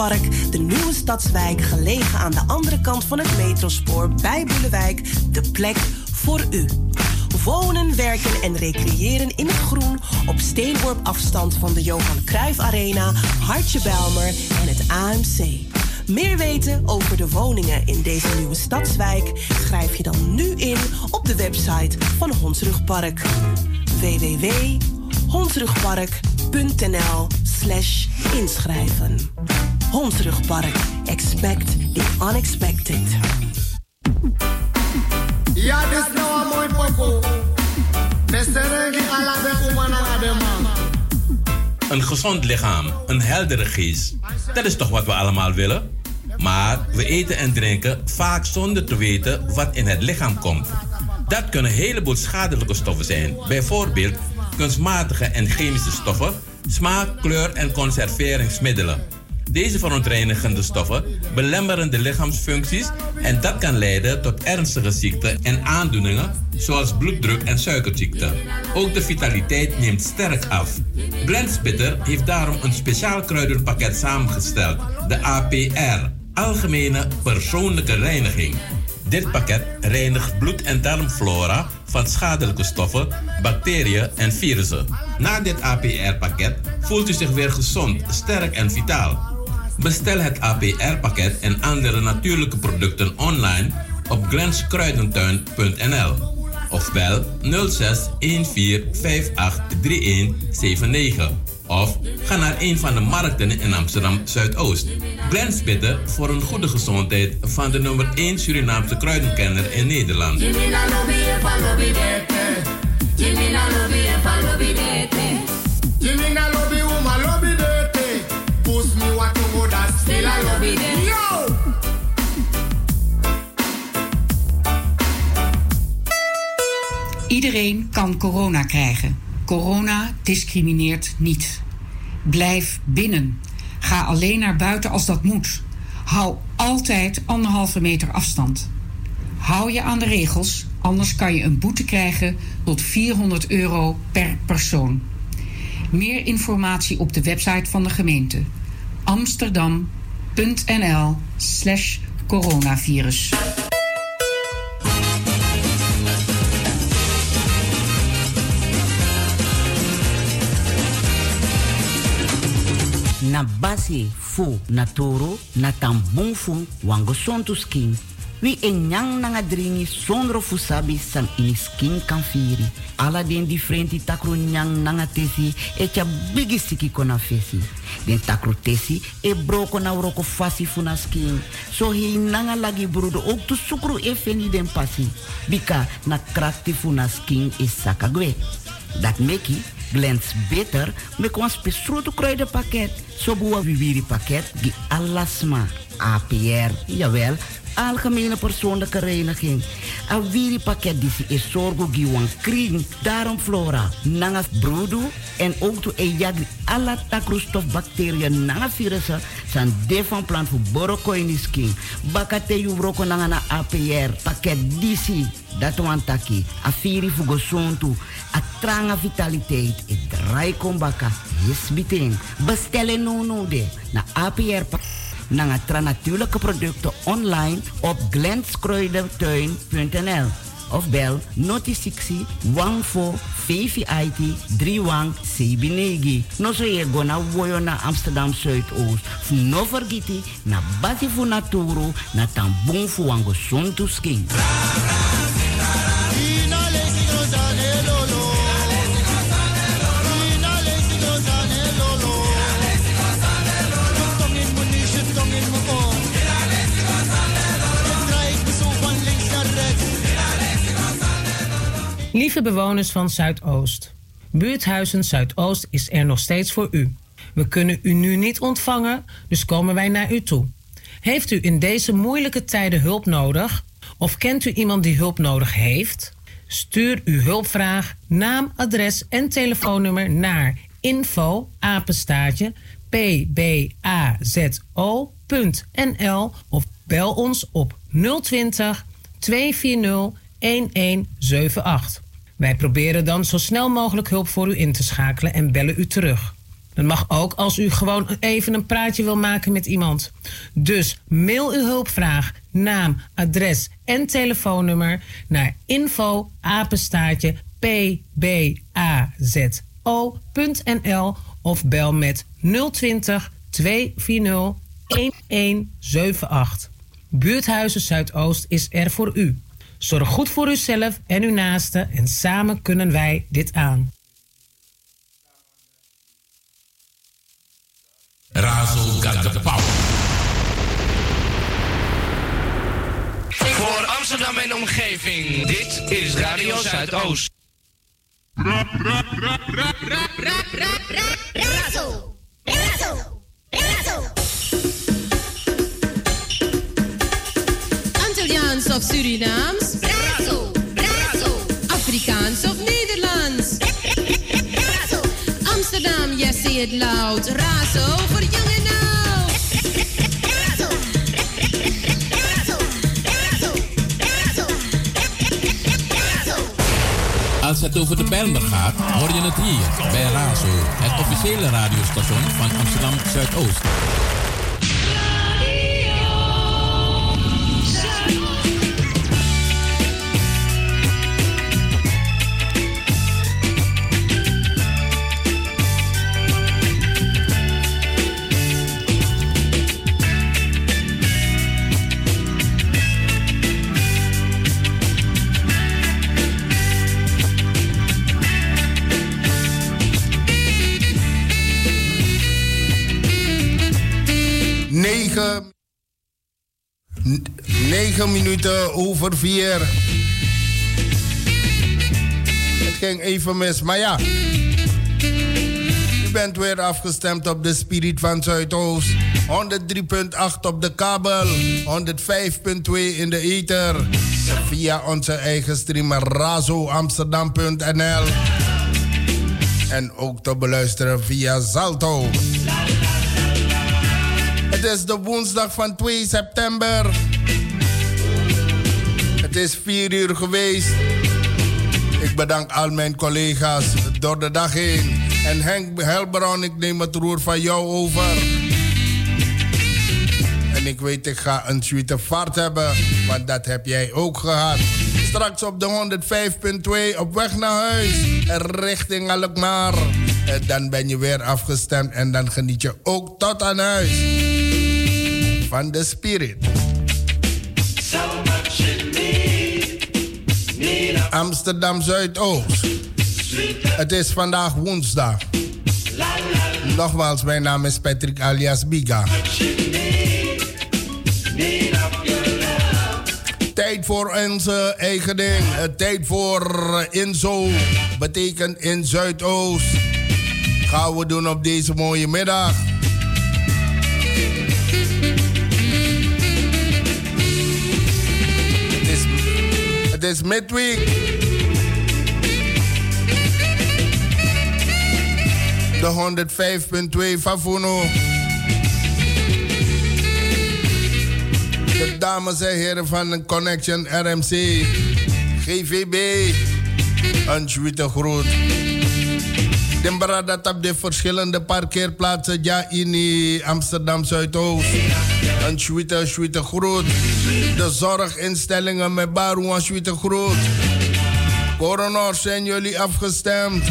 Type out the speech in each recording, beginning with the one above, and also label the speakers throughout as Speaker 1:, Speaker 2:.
Speaker 1: Park, de nieuwe stadswijk gelegen aan de andere kant van het metrospoor bij Boelewijk, de plek voor u. Wonen, werken en recreëren in het groen op steenworp afstand van de Johan Cruijff Arena, Hartje Belmer en het AMC. Meer weten over de woningen in deze nieuwe stadswijk schrijf je dan nu in op de website van Hondsrugpark. www.hondsrugpark.nl slash inschrijven. Hondsrugpark. Expect the unexpected.
Speaker 2: Ja, dit is nou een mooi pokoe.
Speaker 3: Een gezond lichaam, een heldere geest. Dat is toch wat we allemaal willen? Maar we eten en drinken vaak zonder te weten wat in het lichaam komt. Dat kunnen een heleboel schadelijke stoffen zijn. Bijvoorbeeld kunstmatige en chemische stoffen, smaak, kleur en conserveringsmiddelen. Deze verontreinigende stoffen belemmeren de lichaamsfuncties en dat kan leiden tot ernstige ziekten en aandoeningen zoals bloeddruk en suikerziekte. Ook de vitaliteit neemt sterk af. Blendspitter heeft daarom een speciaal kruidenpakket samengesteld, de APR, Algemene Persoonlijke Reiniging. Dit pakket reinigt bloed- en darmflora van schadelijke stoffen, bacteriën en virussen. Na dit APR-pakket voelt u zich weer gezond, sterk en vitaal. Bestel het APR-pakket en andere natuurlijke producten online op glenskruidentuin.nl of bel 06 14 58 3179 of ga naar een van de markten in Amsterdam Zuidoost. Glens Bitter voor een goede gezondheid van de nummer 1 Surinaamse kruidenkenner in Nederland.
Speaker 4: Iedereen kan corona krijgen. Corona discrimineert niet. Blijf binnen. Ga alleen naar buiten als dat moet. Hou altijd anderhalve meter afstand. Hou je aan de regels, anders kan je een boete krijgen tot 400 euro per persoon. Meer informatie op de website van de gemeente amsterdam.nl
Speaker 5: na basi fu na toro na fu wango sontu skin. Wi en nyang nanga dringi sondro fu sabi san ini skin kan firi. Ala den differenti takru nyang nanga tesi e bigi siki kona fesi. Den takru tesi e broko na uroko fasi fu na skin. So hi nanga lagi brudo ook tu sukru e feni den pasi. Bika na krakti fu na skin e sakagwe. Dat meki Glens Bitter met ons besproken kruidenpakket. Zo boa viviri pakket die alasma. APR, jawel, algemene persoonlijke reiniging. A viri pakket die is zorgo giwan kring, daarom flora, nanga broedu en ook to e jagri alla takroestof bacteriën nanga virussen san de van plan voor borokoini skin. Bakate yu broko nanga na APR pakket disi. Dat wan taki. A firi. A tranga vitaliteit. E draai kombaka. Yes biting. Bestellen no no de. Na APR pakket naar tra natuurlijke producten online op glenskruidentuin.nl of bel noti 60 14 VVIT 31 Sebinegi. No so je go na woyo Amsterdam Zuidoost. No vergiti na basi fu naturo na tambung fu skin.
Speaker 6: Lieve bewoners van Zuidoost. Buurthuizen Zuidoost is er nog steeds voor u. We kunnen u nu niet ontvangen, dus komen wij naar u toe. Heeft u in deze moeilijke tijden hulp nodig? Of kent u iemand die hulp nodig heeft? Stuur uw hulpvraag, naam, adres en telefoonnummer naar info apenstaartje pbazo.nl of bel ons op 020 240 1178. Wij proberen dan zo snel mogelijk hulp voor u in te schakelen en bellen u terug. Dat mag ook als u gewoon even een praatje wil maken met iemand. Dus mail uw hulpvraag, naam, adres en telefoonnummer naar info of bel met 020 240 1178. Buurthuizen Zuidoost is er voor u. Zorg goed voor uzelf en uw naasten en samen kunnen wij dit aan.
Speaker 3: Razo got the power.
Speaker 7: Voor Amsterdam en omgeving, dit is Radio Zuidoost.
Speaker 8: Razo, Razo, Razo.
Speaker 9: Antilliaans of Surinaams?
Speaker 8: Razo, Razo.
Speaker 9: Afrikaans of Nederlands?
Speaker 8: Razo.
Speaker 9: Amsterdam, yes, say it loud. Razo voor jong en oud.
Speaker 8: Razo. Razo, Razo, Razo. Razo.
Speaker 3: Als het over de Bijlmer gaat, hoor je het hier bij Razo, het officiële radiostation van Amsterdam Zuidoost.
Speaker 2: Negen, n- negen minuten over vier. Het ging even mis, maar ja. U bent weer afgestemd op de Spirit van Zuidoost. 103.8 op de kabel, 105.2 in de ether. Via onze eigen streamer razoamsterdam.nl. En ook te beluisteren via Zalto. Het is de woensdag van 2 september. Het is 4 uur geweest. Ik bedank al mijn collega's door de dag heen. En Henk Helbron, ik neem het roer van jou over. En ik weet, ik ga een suite vaart hebben, want dat heb jij ook gehad. Straks op de 105.2 op weg naar huis, richting Alkmaar. En dan ben je weer afgestemd en dan geniet je ook tot aan huis van de Spirit. Amsterdam Zuidoost. Het is vandaag woensdag. Nogmaals, mijn naam is Patrick alias Biga. Tijd voor onze eigen ding. Eh, Tijd voor Inzo. Betekent in Zuidoost. Gaan we doen op deze mooie middag. Het is midweek. De 105.2 van Funo. De dames en heren van de Connection RMC. GVB. Een zwitte groet. Den dat op de verschillende parkeerplaatsen ja in Amsterdam Zuidoost. Een zwitte, zwitte groet. De zorginstellingen met Baru een zwitte groet. Coroners zijn jullie afgestemd.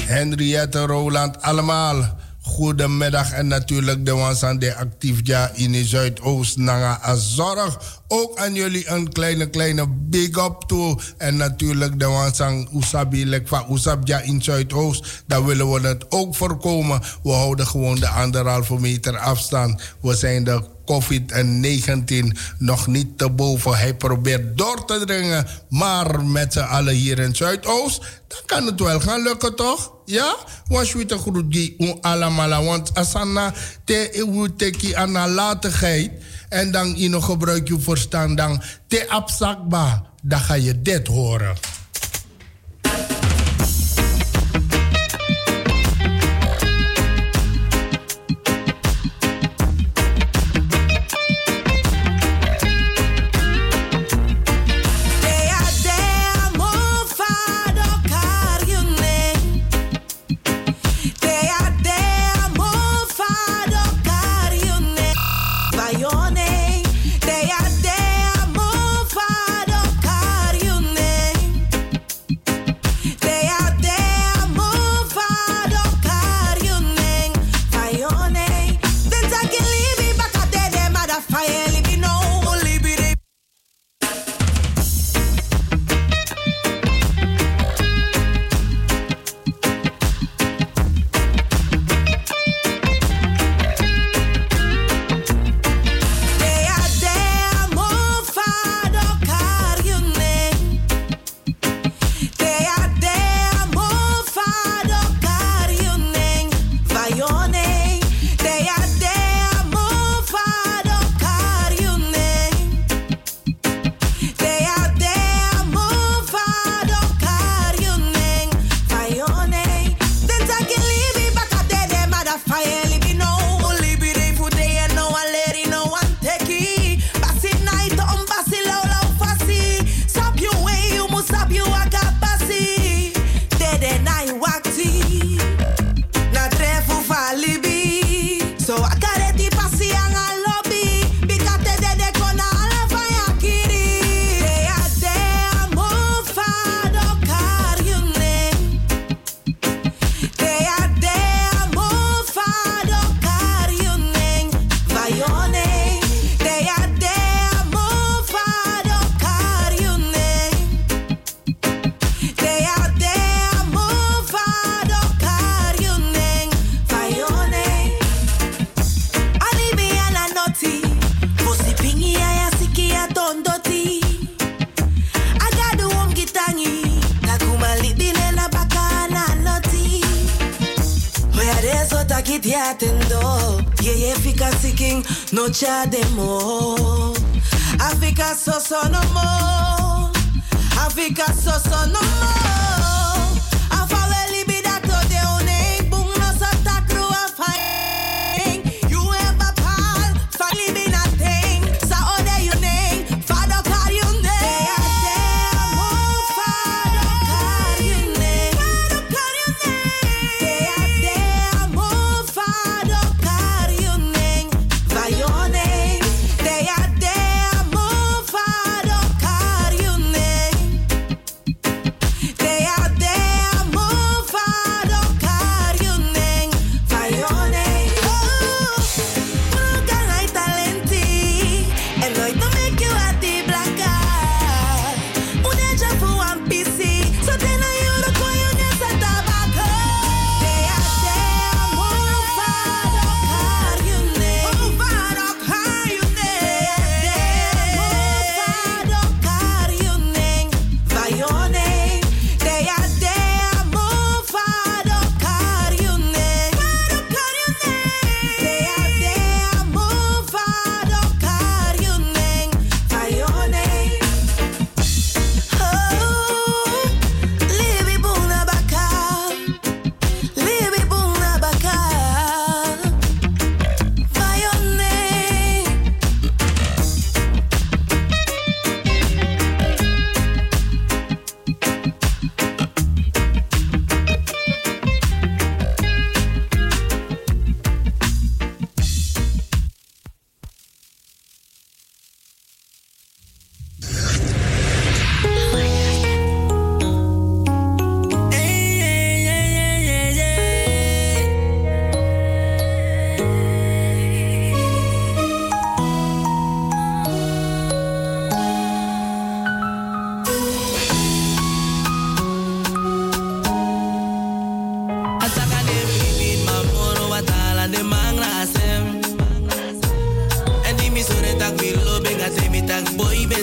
Speaker 2: Henriette, Roland, allemaal. Goedemiddag en natuurlijk de ones aan de actief ja in Zuidoost Nanga Azorg. Ook aan jullie een kleine, kleine big up toe. En natuurlijk de aan Usabi, lek van Usabja in Zuidoost. Daar willen we het ook voorkomen. We houden gewoon de anderhalve meter afstand. We zijn de COVID-19 nog niet te boven. Hij probeert door te dringen. Maar met z'n allen hier in Zuidoost, dan kan het wel gaan lukken, toch? Ja? Was je te goed die allemaal. Want asana te teki aan nalatigheid. En dan in gebruik je verstand dan te absakba. Dan ga je dit horen.
Speaker 7: mucha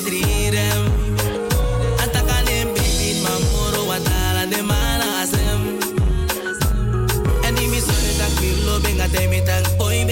Speaker 7: bedrirem Antakalem bibit mamoro watala de mana En dimi sore tak pilo benga
Speaker 10: oi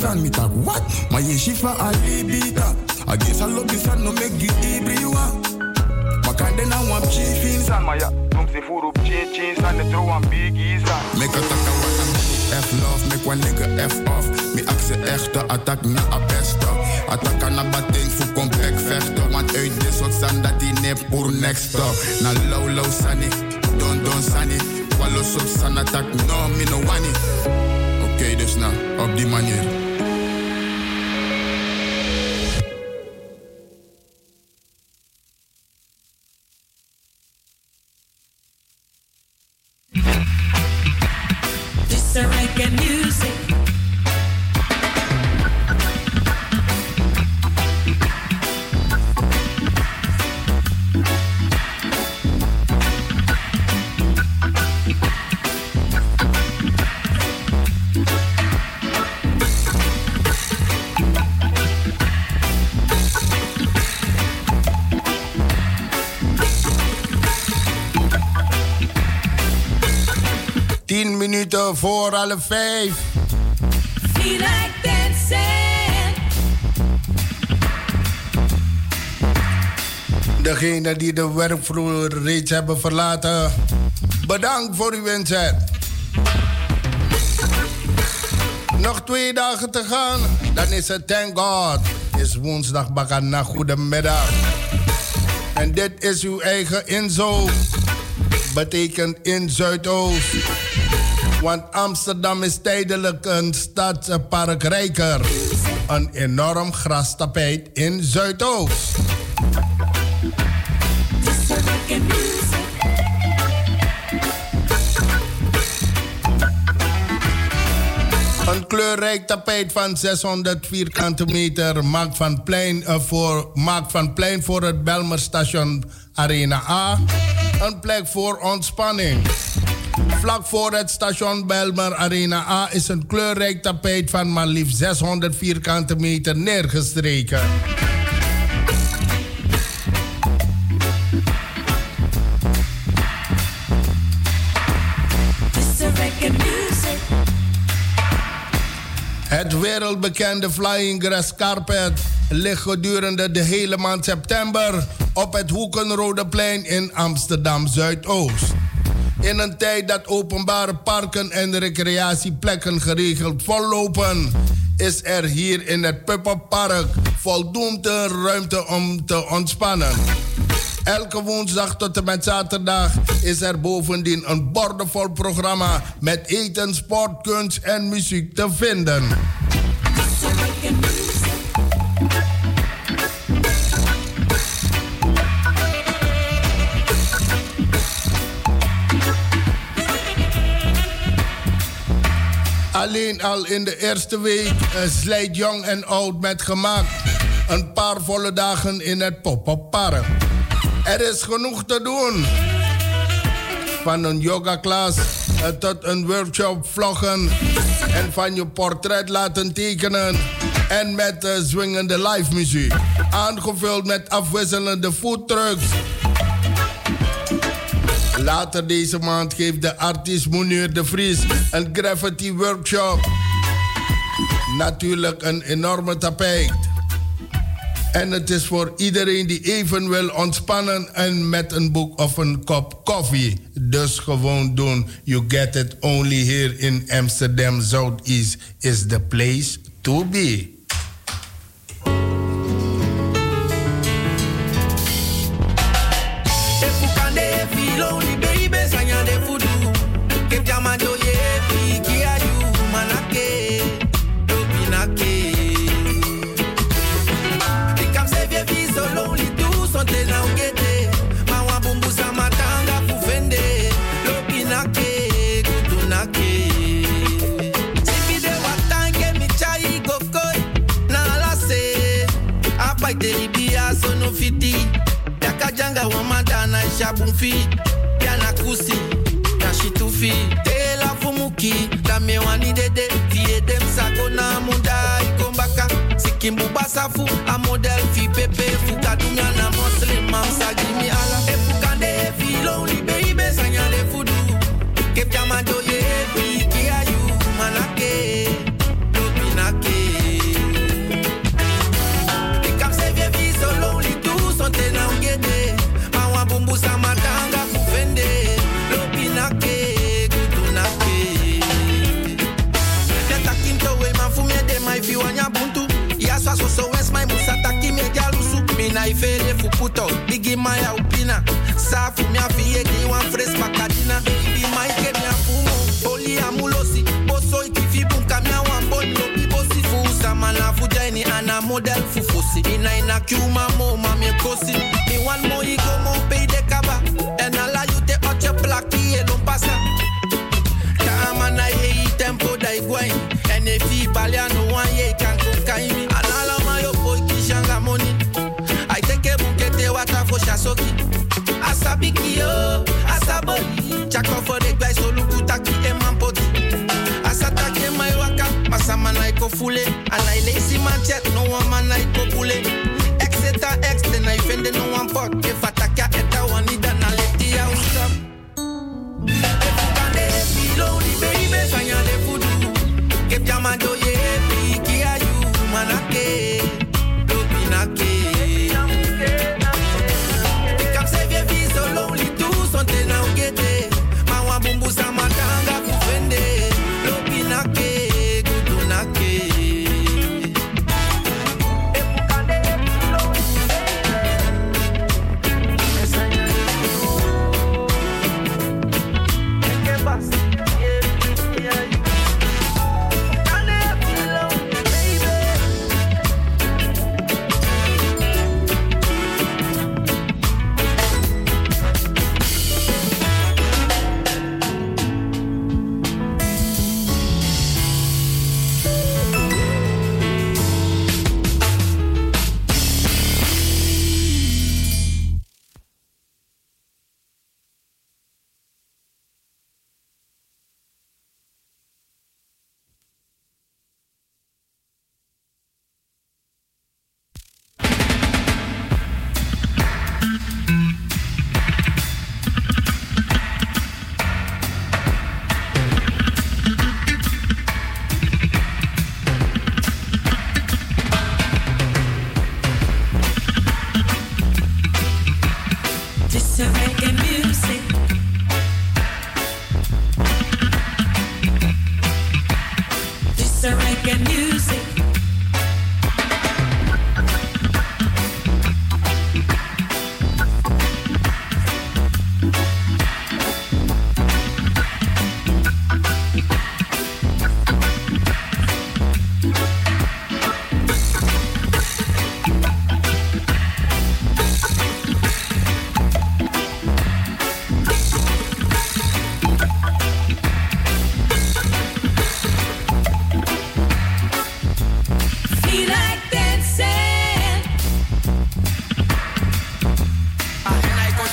Speaker 10: san, me talk what? My yeshiva alibita. I guess I love this and no make you ibriwa. Makande na wam chiefin san, maya. Tumsi furu chin chin san, the throw am biggie san. Make a taka wala. F love, make one nigga F off.
Speaker 11: Me axe echte attack na a beste. Attack aan a batting voor complex vechten. Want uit dit soort zand dat die nep voor next up. Na low low sunny, don don sunny. Wallo sub sun attack, no me no one. Oké okay, dus nou, op die manier.
Speaker 2: 10 minuten voor alle
Speaker 12: 5.
Speaker 2: Degene die de werkvloer reeds hebben verlaten, bedankt voor uw inzet. Nog twee dagen te gaan, dan is het thank God. Is woensdag Bakana, goedemiddag. En dit is uw eigen inzo. Betekent in Zuidoost. Want Amsterdam is tijdelijk een stadsparkrijker. Een enorm grastapijt in Zuidoost. Een kleurrijk tapijt van 600 vierkante meter maakt van plein, eh, voor, maakt van plein voor het Belmerstation Arena A een plek voor ontspanning. Vlak voor het station Belmer Arena A is een kleurrijk tapijt van maar liefst 600 vierkante meter neergestreken. Het wereldbekende Flying Grass Carpet ligt gedurende de hele maand september op het Hoekenrodeplein in Amsterdam Zuidoost. In een tijd dat openbare parken en recreatieplekken geregeld vollopen, is er hier in het Puppenpark voldoende ruimte om te ontspannen. Elke woensdag tot en met zaterdag is er bovendien een bordenvol programma met eten, sport, kunst en muziek te vinden. Alleen al in de eerste week uh, slijt jong en oud met gemak. Een paar volle dagen in het pop-up park. Er is genoeg te doen. Van een yogaklas uh, tot een workshop vloggen. En van je portret laten tekenen. En met uh, zwingende live muziek. Aangevuld met afwisselende foodtrucks. Later deze maand geeft de artiest Mounir de Vries een graffiti workshop. Natuurlijk een enorme tapijt. En het is voor iedereen die even wil ontspannen en met een boek of een kop koffie. Dus gewoon doen. You get it only here in Amsterdam Southeast is the place to be.
Speaker 13: Yakajanga wamadana ishabumfi yana kusi na shitufi. Tela fumuki tamewani dede tiede msako na munda ikombaka sikimbu basafu a model fi pepe I fere fu puto Bigi maya upina Safu mi afie ki wan fres makadina Baby my ke mi afumo Poli amulosi Boso ikifi bunka mi awan bon Lobi bosi fu Sama na fu jaini ana model fu fusi Ina ina kiuma mo mami kosi Mi wan mo iko Masama na iko fule Ana ile isi manchet no one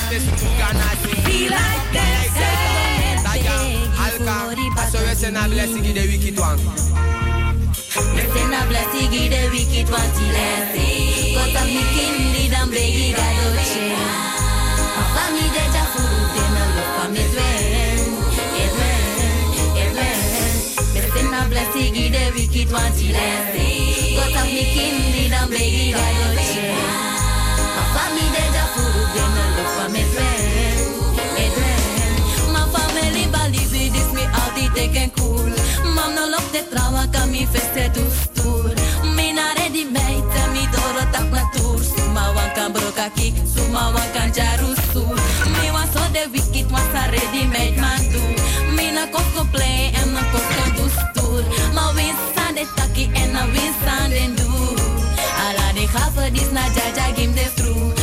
Speaker 12: Feel like dancing.
Speaker 13: So you say na blessing give the wicked one.
Speaker 14: Listen a blessing, give the wicked one till blessing. Cause I'm the king, lead and beg, God don't change. My family, they just no a blessing, give the wicked one till blessing. Cause I'm the king, lead.
Speaker 12: Take and cool. Mam no love the trauma, kan mi stoer. Me na ready mate, mi doro tak na tour. Suma wan kan broka kick, suma wan kan jaru stoer. Me was so the wicked, was a ready made man do. Me na koko play, en na koko do stoer. Ma win san de taki, en na win san den do. Ala de gaffer, dis na jaja, game the through.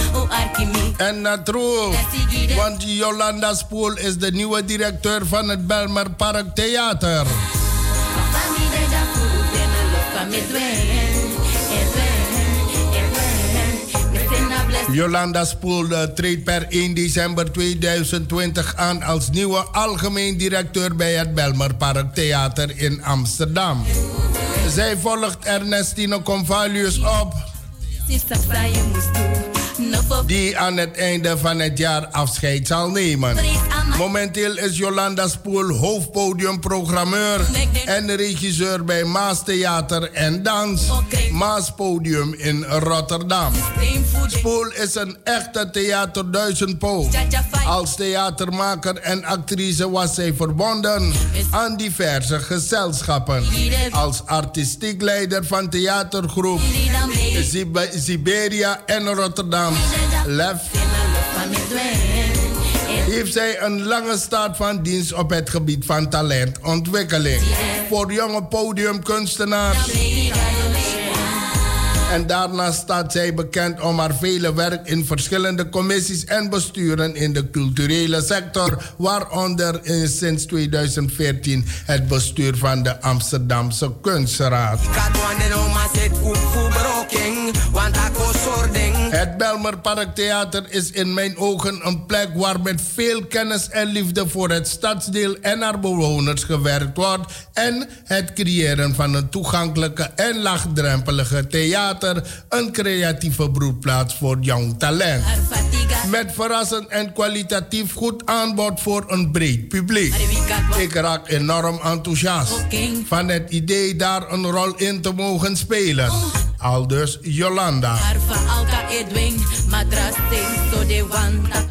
Speaker 2: En na true, want Jolanda Spoel is de nieuwe directeur van het Belmer Park Theater. Jolanda Spoel eh, treedt per 1 december 2020 aan als nieuwe algemeen directeur bij het Belmer Park Theater in Amsterdam. Zij volgt Ernestine Convalius op,
Speaker 12: Sister,
Speaker 2: die aan het einde van het jaar afscheid zal nemen. Momenteel is Jolanda Spoel hoofdpodiumprogrammeur en regisseur bij Maas Theater en Dans, Maas Podium in Rotterdam. Spoel is een echte theaterduizendpoot. Als theatermaker en actrice was zij verbonden aan diverse gezelschappen. Als artistiek leider van theatergroep Siberia en Rotterdam, Lef heeft zij een lange staat van dienst op het gebied van talentontwikkeling. Voor jonge podiumkunstenaars. En daarnaast staat zij bekend om haar vele werk in verschillende commissies en besturen in de culturele sector, waaronder sinds 2014 het bestuur van de Amsterdamse Kunstraad. Parktheater is in mijn ogen een plek waar met veel kennis en liefde voor het stadsdeel en haar bewoners gewerkt wordt en het creëren van een toegankelijke en laagdrempelige theater een creatieve broedplaats voor jong talent. Met verrassend en kwalitatief goed aanbod voor een breed publiek. Ik raak enorm enthousiast van het idee daar een rol in te mogen spelen. Aldus Jolanda.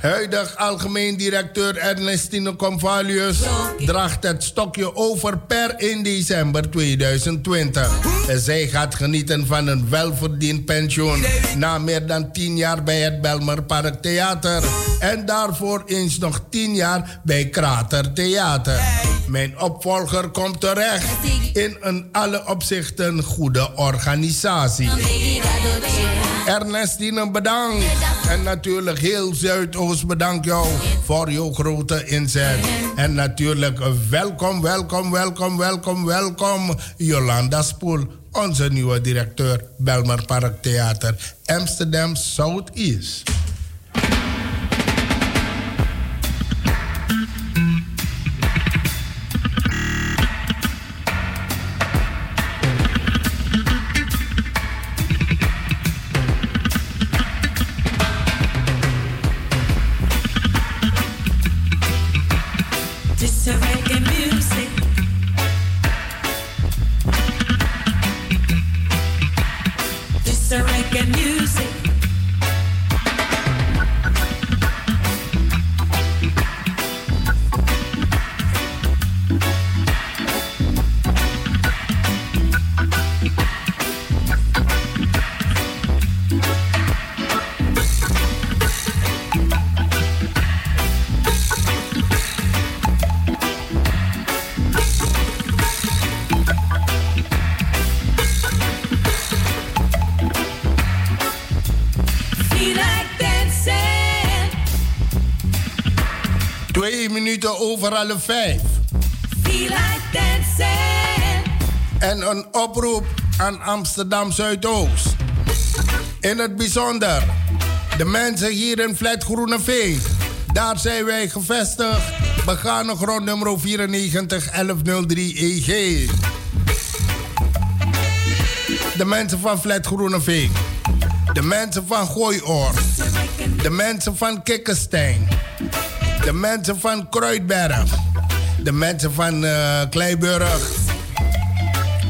Speaker 2: Huidig algemeen directeur Ernestine Convalius draagt het stokje over per 1 december 2020. En zij gaat genieten van een welverdiend pensioen na meer dan 10 jaar bij het Belmer Park Theater. En daarvoor eens nog 10 jaar bij Krater Theater. Mijn opvolger komt terecht in een alle opzichten goede organisatie. Ernestine, bedankt. En natuurlijk heel Zuidoost bedankt jou voor jouw grote inzet. En natuurlijk welkom, welkom, welkom, welkom, welkom Jolanda Spoel, onze nieuwe directeur Belmer Park Theater Amsterdam Southeast. Over alle vijf. En een oproep aan Amsterdam Zuidoost. In het bijzonder de mensen hier in Flat Groeneveen. Daar zijn wij gevestigd. Begane grond nummer 94 1103 EG. De mensen van Flat Groeneveen. De mensen van Gooioor. De mensen van Kikkenstein. De mensen van Kruidberg. De mensen van eh Kleiburg.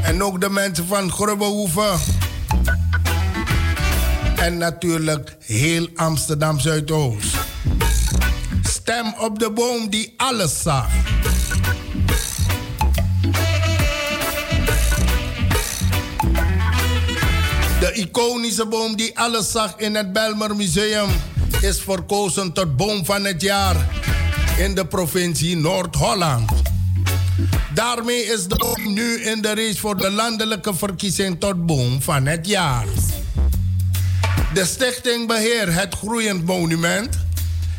Speaker 2: En ook de mensen van Grubbehoeven. En natuurlijk heel Amsterdam Zuidoost. Stem op de boom die alles zag. De iconische boom die alles zag in het Belmer Museum is verkozen tot boom van het jaar in de provincie Noord-Holland. Daarmee is de boom nu in de race voor de landelijke verkiezing tot boom van het jaar. De stichting Beheer het Groeiend Monument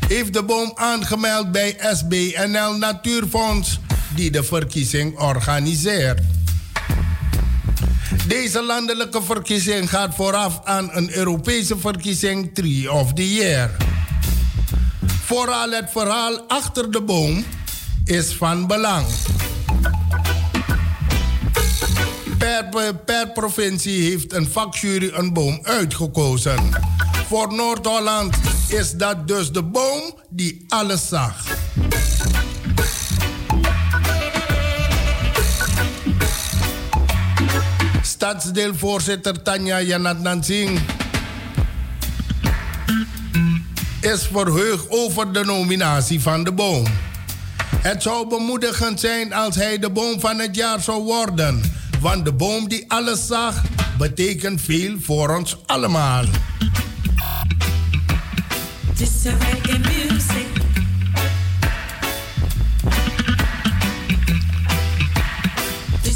Speaker 2: heeft de boom aangemeld bij SBNL Natuurfonds, die de verkiezing organiseert. Deze landelijke verkiezing gaat vooraf aan een Europese verkiezing Tree of the Year. Vooral het verhaal achter de boom is van belang. Per, per provincie heeft een vakjury een boom uitgekozen. Voor Noord-Holland is dat dus de boom die alles zag. Stadsdeelvoorzitter Tanja Janat Nansing is verheugd over de nominatie van de boom. Het zou bemoedigend zijn als hij de boom van het jaar zou worden. Want de boom die alles zag, betekent veel voor ons allemaal.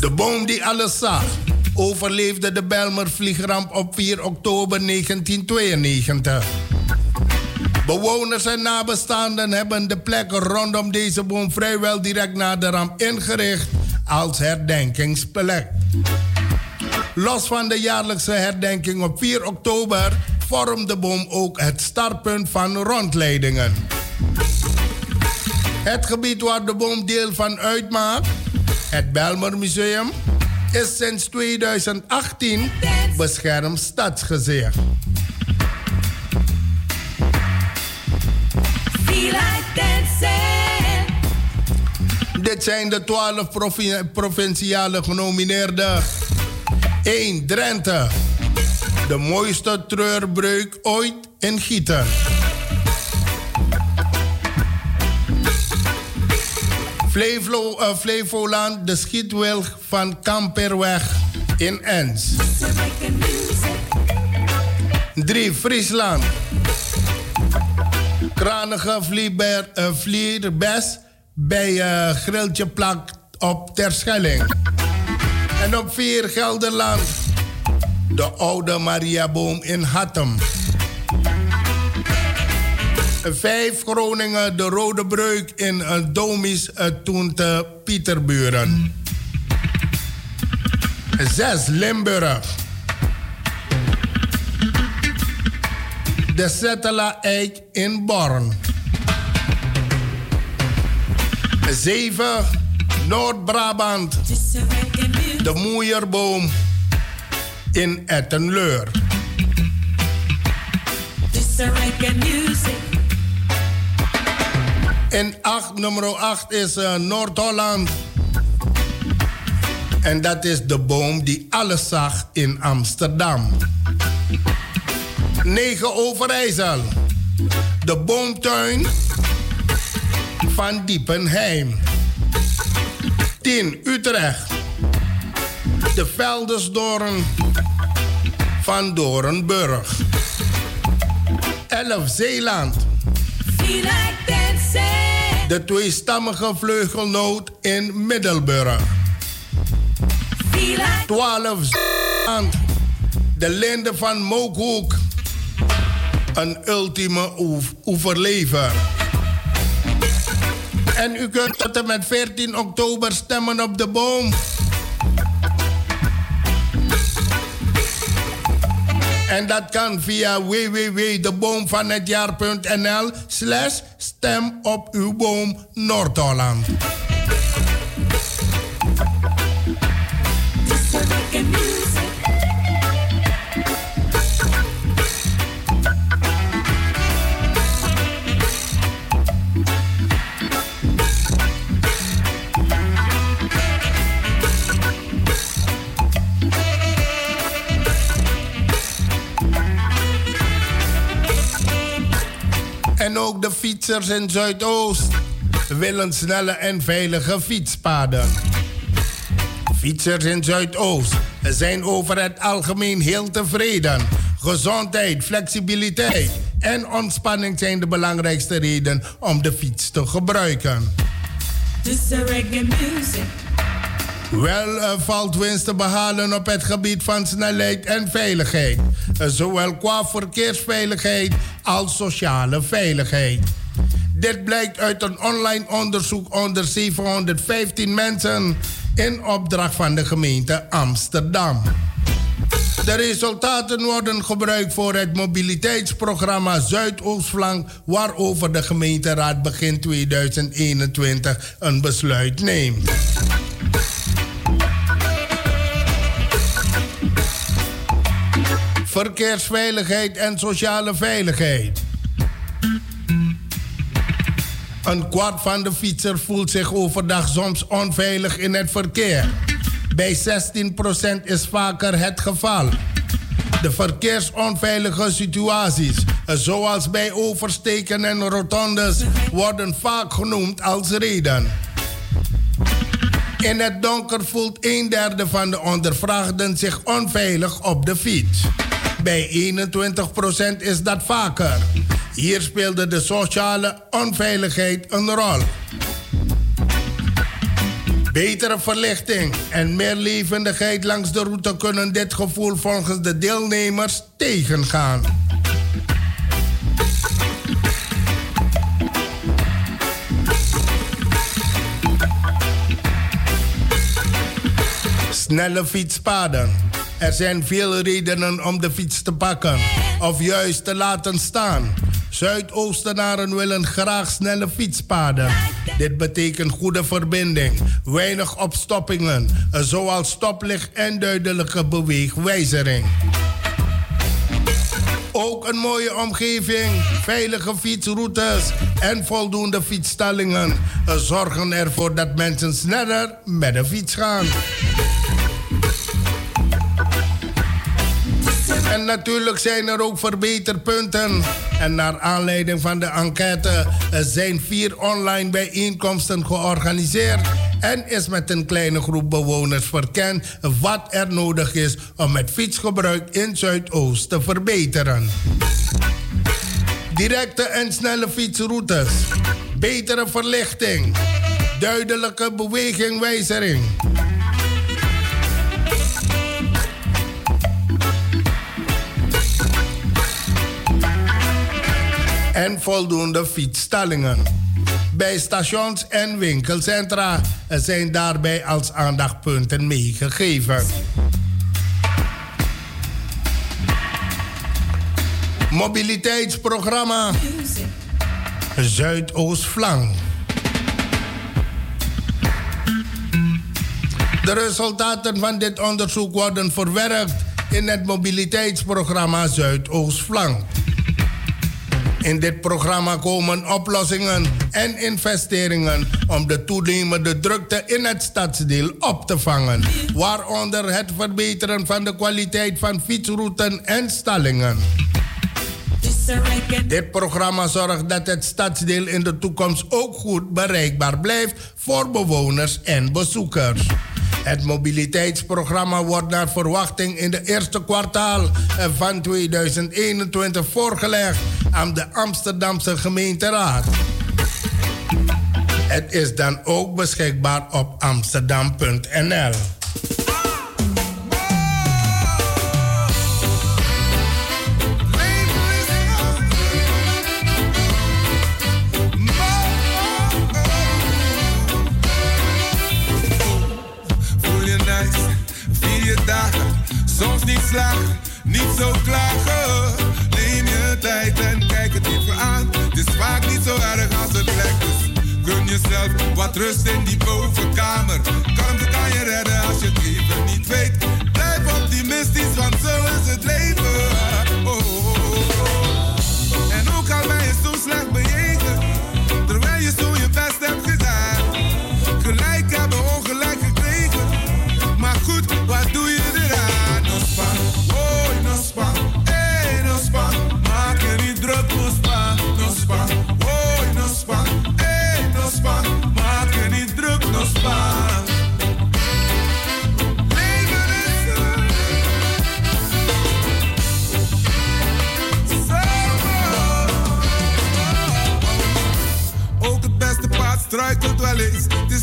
Speaker 2: De boom die alles zag, overleefde de Belmer vliegramp op 4 oktober 1992. Bewoners en nabestaanden hebben de plek rondom deze boom vrijwel direct na de ramp ingericht als herdenkingsplek. Los van de jaarlijkse herdenking op 4 oktober vormt de boom ook het startpunt van rondleidingen. Het gebied waar de boom deel van uitmaakt, het Belmer Museum, is sinds 2018 beschermd stadsgezicht. Dit zijn de 12 provi- provinciale genomineerden. 1. Drenthe. De mooiste treurbreuk ooit in Gieten. Eh, Flevoland, de schietwilg van Kamperweg in Ens. 3. Friesland. Kranige vlieber, eh, vlierbes bij eh Grilltje Plak op Terschelling. En op 4 Gelderland. De oude Mariaboom in Hattem. 5 Groningen, de Rode Breuk in uh, Domis uh, toen te Pieterburen. 6 Limburg. De Settela Eik in Born. 7 Noord-Brabant. De Moeierboom in Ettenleur. En 8, nummer 8 is uh, Noord-Holland. En dat is de boom die alles zag in Amsterdam. 9 Overijssel. De boomtuin van Diepenheim. 10 Utrecht. De Veldersdoorn van Doornburg. 11 Zeeland.
Speaker 12: Feel like.
Speaker 2: De tweestammige vleugelnoot in Middelburg.
Speaker 12: Feel like
Speaker 2: 12 Zeeland. De linde van Mookhoek. Een ultieme oeverlever. En u kunt tot en met 14 oktober stemmen op de boom. En dat kan via www.deboomvanhetjaar.nl slash stem op uw boom Noord-Holland. Ook de fietsers in Zuidoost willen snelle en veilige fietspaden. Fietsers in Zuidoost zijn over het algemeen heel tevreden. Gezondheid, flexibiliteit en ontspanning zijn de belangrijkste redenen om de fiets te gebruiken. Wel eh, valt winst te behalen op het gebied van snelheid en veiligheid. Eh, zowel qua verkeersveiligheid als sociale veiligheid. Dit blijkt uit een online onderzoek onder 715 mensen in opdracht van de gemeente Amsterdam. De resultaten worden gebruikt voor het mobiliteitsprogramma Zuidoostflank, waarover de gemeenteraad begin 2021 een besluit neemt. Verkeersveiligheid en sociale veiligheid. Een kwart van de fietsers voelt zich overdag soms onveilig in het verkeer. Bij 16% is vaker het geval. De verkeersonveilige situaties, zoals bij oversteken en rotondes, worden vaak genoemd als reden. In het donker voelt een derde van de ondervraagden zich onveilig op de fiets. Bij 21% is dat vaker. Hier speelde de sociale onveiligheid een rol. Betere verlichting en meer levendigheid langs de route kunnen dit gevoel volgens de deelnemers tegengaan. Snelle fietspaden. Er zijn veel redenen om de fiets te pakken of juist te laten staan. Zuidoostenaren willen graag snelle fietspaden. Dit betekent goede verbinding, weinig opstoppingen, zoals stoplicht en duidelijke beweegwijzering. Ook een mooie omgeving, veilige fietsroutes en voldoende fietsstallingen zorgen ervoor dat mensen sneller met de fiets gaan. En natuurlijk zijn er ook verbeterpunten. En naar aanleiding van de enquête zijn vier online bijeenkomsten georganiseerd. En is met een kleine groep bewoners verkend wat er nodig is om het fietsgebruik in Zuidoost te verbeteren. Directe en snelle fietsroutes. Betere verlichting. Duidelijke bewegingwijzering. En voldoende fietsstallingen. Bij stations en winkelcentra zijn daarbij als aandachtpunten meegegeven. Mobiliteitsprogramma Zuidoostflank. De resultaten van dit onderzoek worden verwerkt in het mobiliteitsprogramma Zuidoostflank. In dit programma komen oplossingen en investeringen om de toenemende drukte in het stadsdeel op te vangen, waaronder het verbeteren van de kwaliteit van fietsrouten en stallingen. Dit programma zorgt dat het stadsdeel in de toekomst ook goed bereikbaar blijft voor bewoners en bezoekers. Het mobiliteitsprogramma wordt naar verwachting in de eerste kwartaal van 2021 voorgelegd aan de Amsterdamse gemeenteraad. Het is dan ook beschikbaar op amsterdam.nl.
Speaker 15: niet zo klagen. Neem je tijd en kijk het even aan. Het is vaak niet zo erg als het lijkt. Dus gun jezelf wat rust in die bovenkamer. Kalmte kan je redden als je het even niet weet. Blijf optimistisch, want zo is het leven. Oh, oh, oh.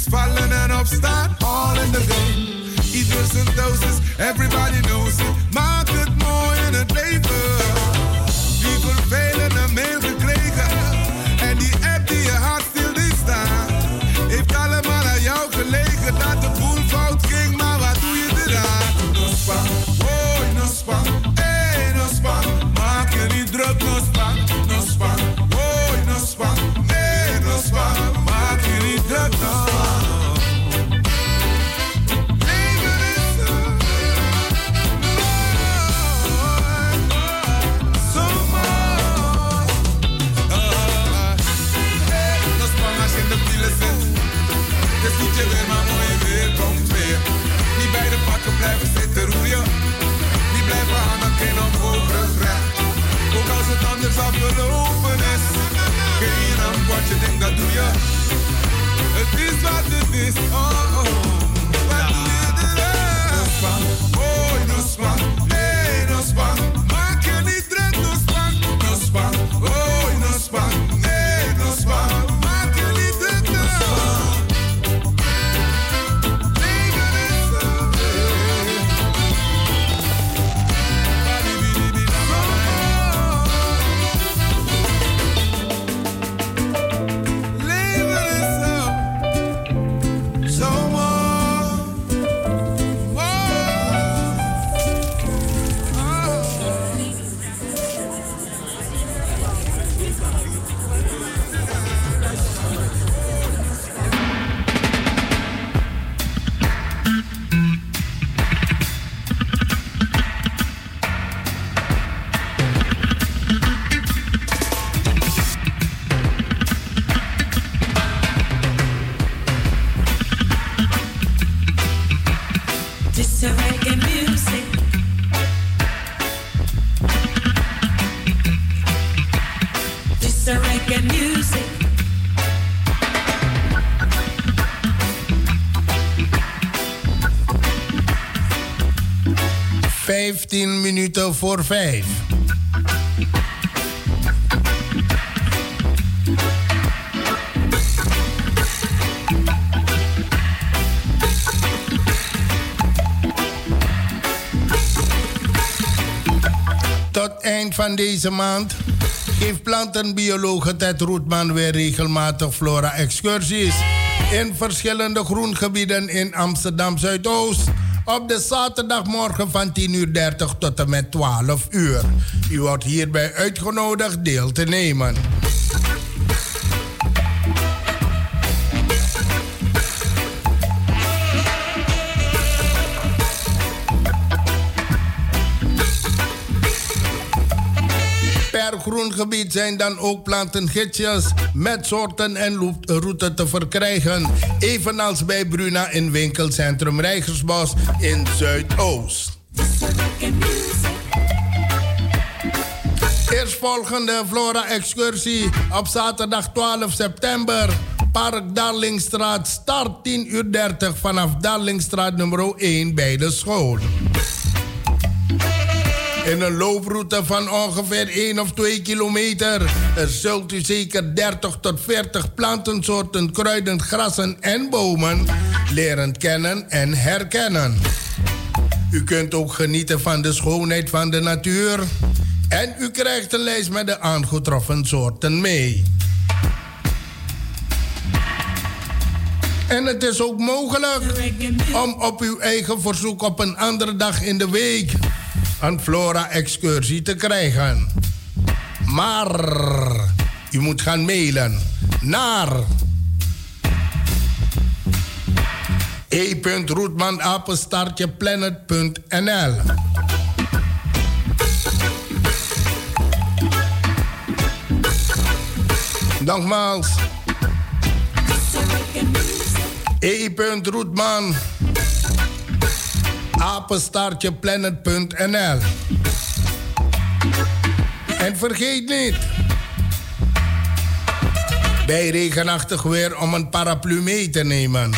Speaker 15: Vallen en opstaan, all in the game. Ieder zijn dosis, everybody knows it. Maak het mooi in het leven. Die vervelende is wat
Speaker 2: 15 minuten voor 5. Van deze maand geeft plantenbioloog Ted Roetman weer regelmatig flora-excursies in verschillende groengebieden in Amsterdam Zuidoost. Op de zaterdagmorgen van 10.30 uur tot en met 12 uur. U wordt hierbij uitgenodigd deel te nemen. Groengebied zijn dan ook plantengidsjes met soorten en route te verkrijgen. Evenals bij Bruna in winkelcentrum Rijgersbos in Zuidoost. Eerstvolgende Flora-excursie op zaterdag 12 september. Park Darlingstraat, start 10 uur 30 vanaf Darlingstraat nummer 1 bij de school. In een looproute van ongeveer 1 of 2 kilometer er zult u zeker 30 tot 40 plantensoorten, kruiden, grassen en bomen leren kennen en herkennen. U kunt ook genieten van de schoonheid van de natuur en u krijgt een lijst met de aangetroffen soorten mee. En het is ook mogelijk om op uw eigen verzoek op een andere dag in de week een flora-excursie te krijgen. Maar u moet gaan mailen naar e.roetmanapenstaartjeplanet.nl Nogmaals. e.roetman apenstaartjeplanet.nl En vergeet niet... bij regenachtig weer om een paraplu mee te nemen.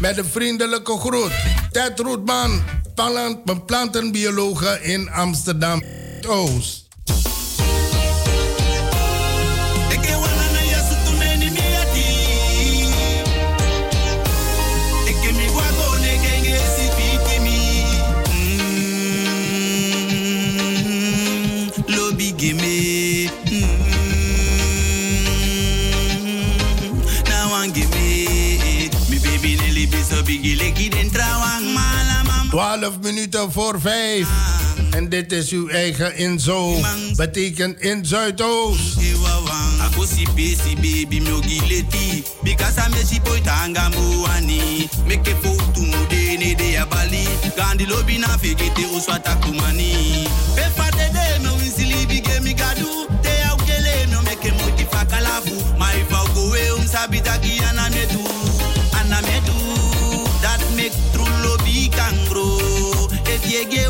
Speaker 2: Met een vriendelijke groet. Ted Roetman, plant- plantenbiologe in Amsterdam 12 minuten voor 5. En dit is uw eigen inzo. Betekent in Zuidoost.
Speaker 16: Akosi pesi baby mi ogileti. Because I'm a shipoi tanga muani. Make a photo mude ne de ya bali. Gandhi lobby na fegete uswata kumani. Pefa de me winsili bige mi gadu. Te ya ukele me make mo di fakalafu. My fa go If ye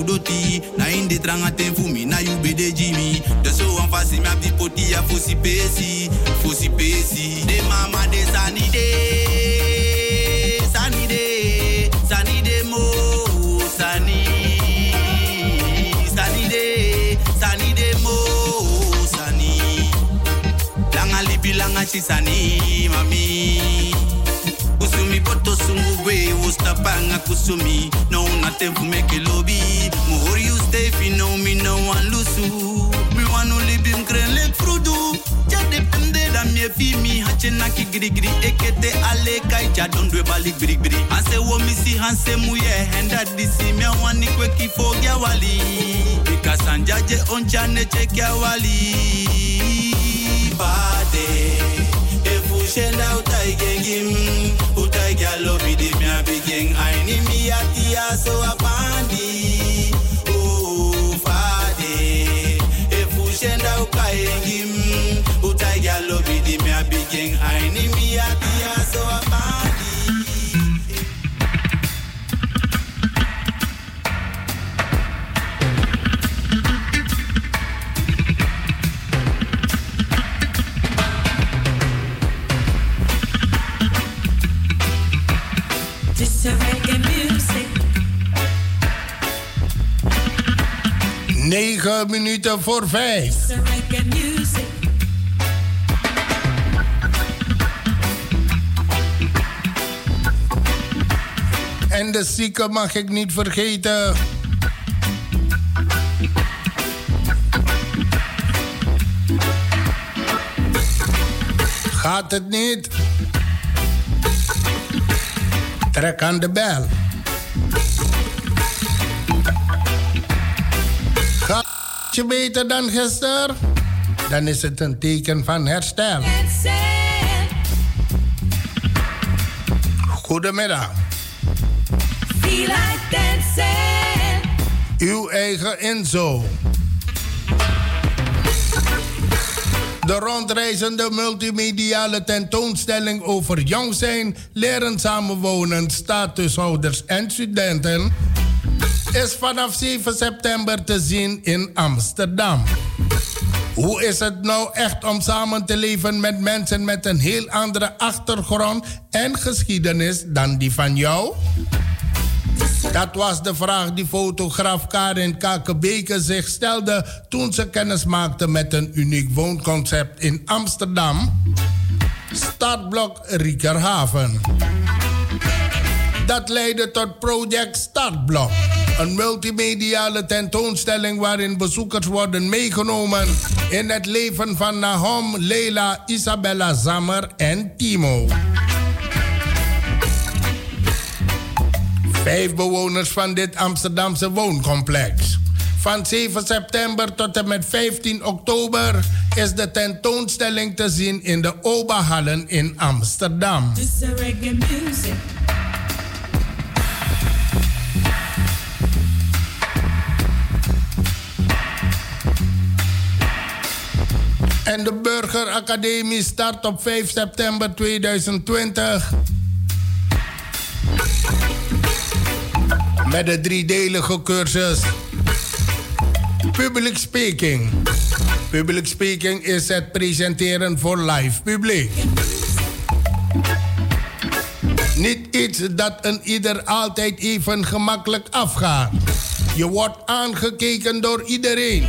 Speaker 16: fudoti Na inde tranga ten fumi na you be de jimi De so wan fasi mi abdi poti ya fosi pesi Fosi pesi. De mama de sani de Sani de mo Sani Sani de Sani de mo Sani Langa libi langa chisani mami. Kusumi poto sungu gwe usta panga kusumi. No nothing for make it me fi mi hache na ki ekete ale kai ja don dwe balik biri biri hanse wo mi si hanse mu ye henda disi me wani kwe ki fo gya wali. Because anjaje on chane check ya wali. Bade Efushenda utai gengim Utai galobi di mia bigeng. Aini mi atia so apandi. Oh fade Efushenda ukai gengim so
Speaker 12: This reggae music.
Speaker 2: 9 minuten voor 5. En de zieken mag ik niet vergeten. Gaat het niet? Trek aan de bel. Gaat je beter dan gisteren? Dan is het een teken van herstel. Goedemiddag. Uw eigen Enzo. De rondreizende multimediale tentoonstelling over jong zijn, leren samenwonen, statushouders en studenten is vanaf 7 september te zien in Amsterdam. Hoe is het nou echt om samen te leven met mensen met een heel andere achtergrond en geschiedenis dan die van jou? Dat was de vraag die fotograaf Karin Kakebeke zich stelde toen ze kennis maakte met een uniek woonconcept in Amsterdam. Startblok Riekerhaven. Dat leidde tot Project Startblok. Een multimediale tentoonstelling waarin bezoekers worden meegenomen in het leven van Nahom, Leila, Isabella Zammer en Timo. Vijf bewoners van dit Amsterdamse wooncomplex. Van 7 september tot en met 15 oktober is de tentoonstelling te zien in de Oberhallen in Amsterdam. En de Burgeracademie start op 5 september 2020. Met de driedelige cursus Public Speaking. Public Speaking is het presenteren voor live publiek. Niet iets dat een ieder altijd even gemakkelijk afgaat. Je wordt aangekeken door iedereen.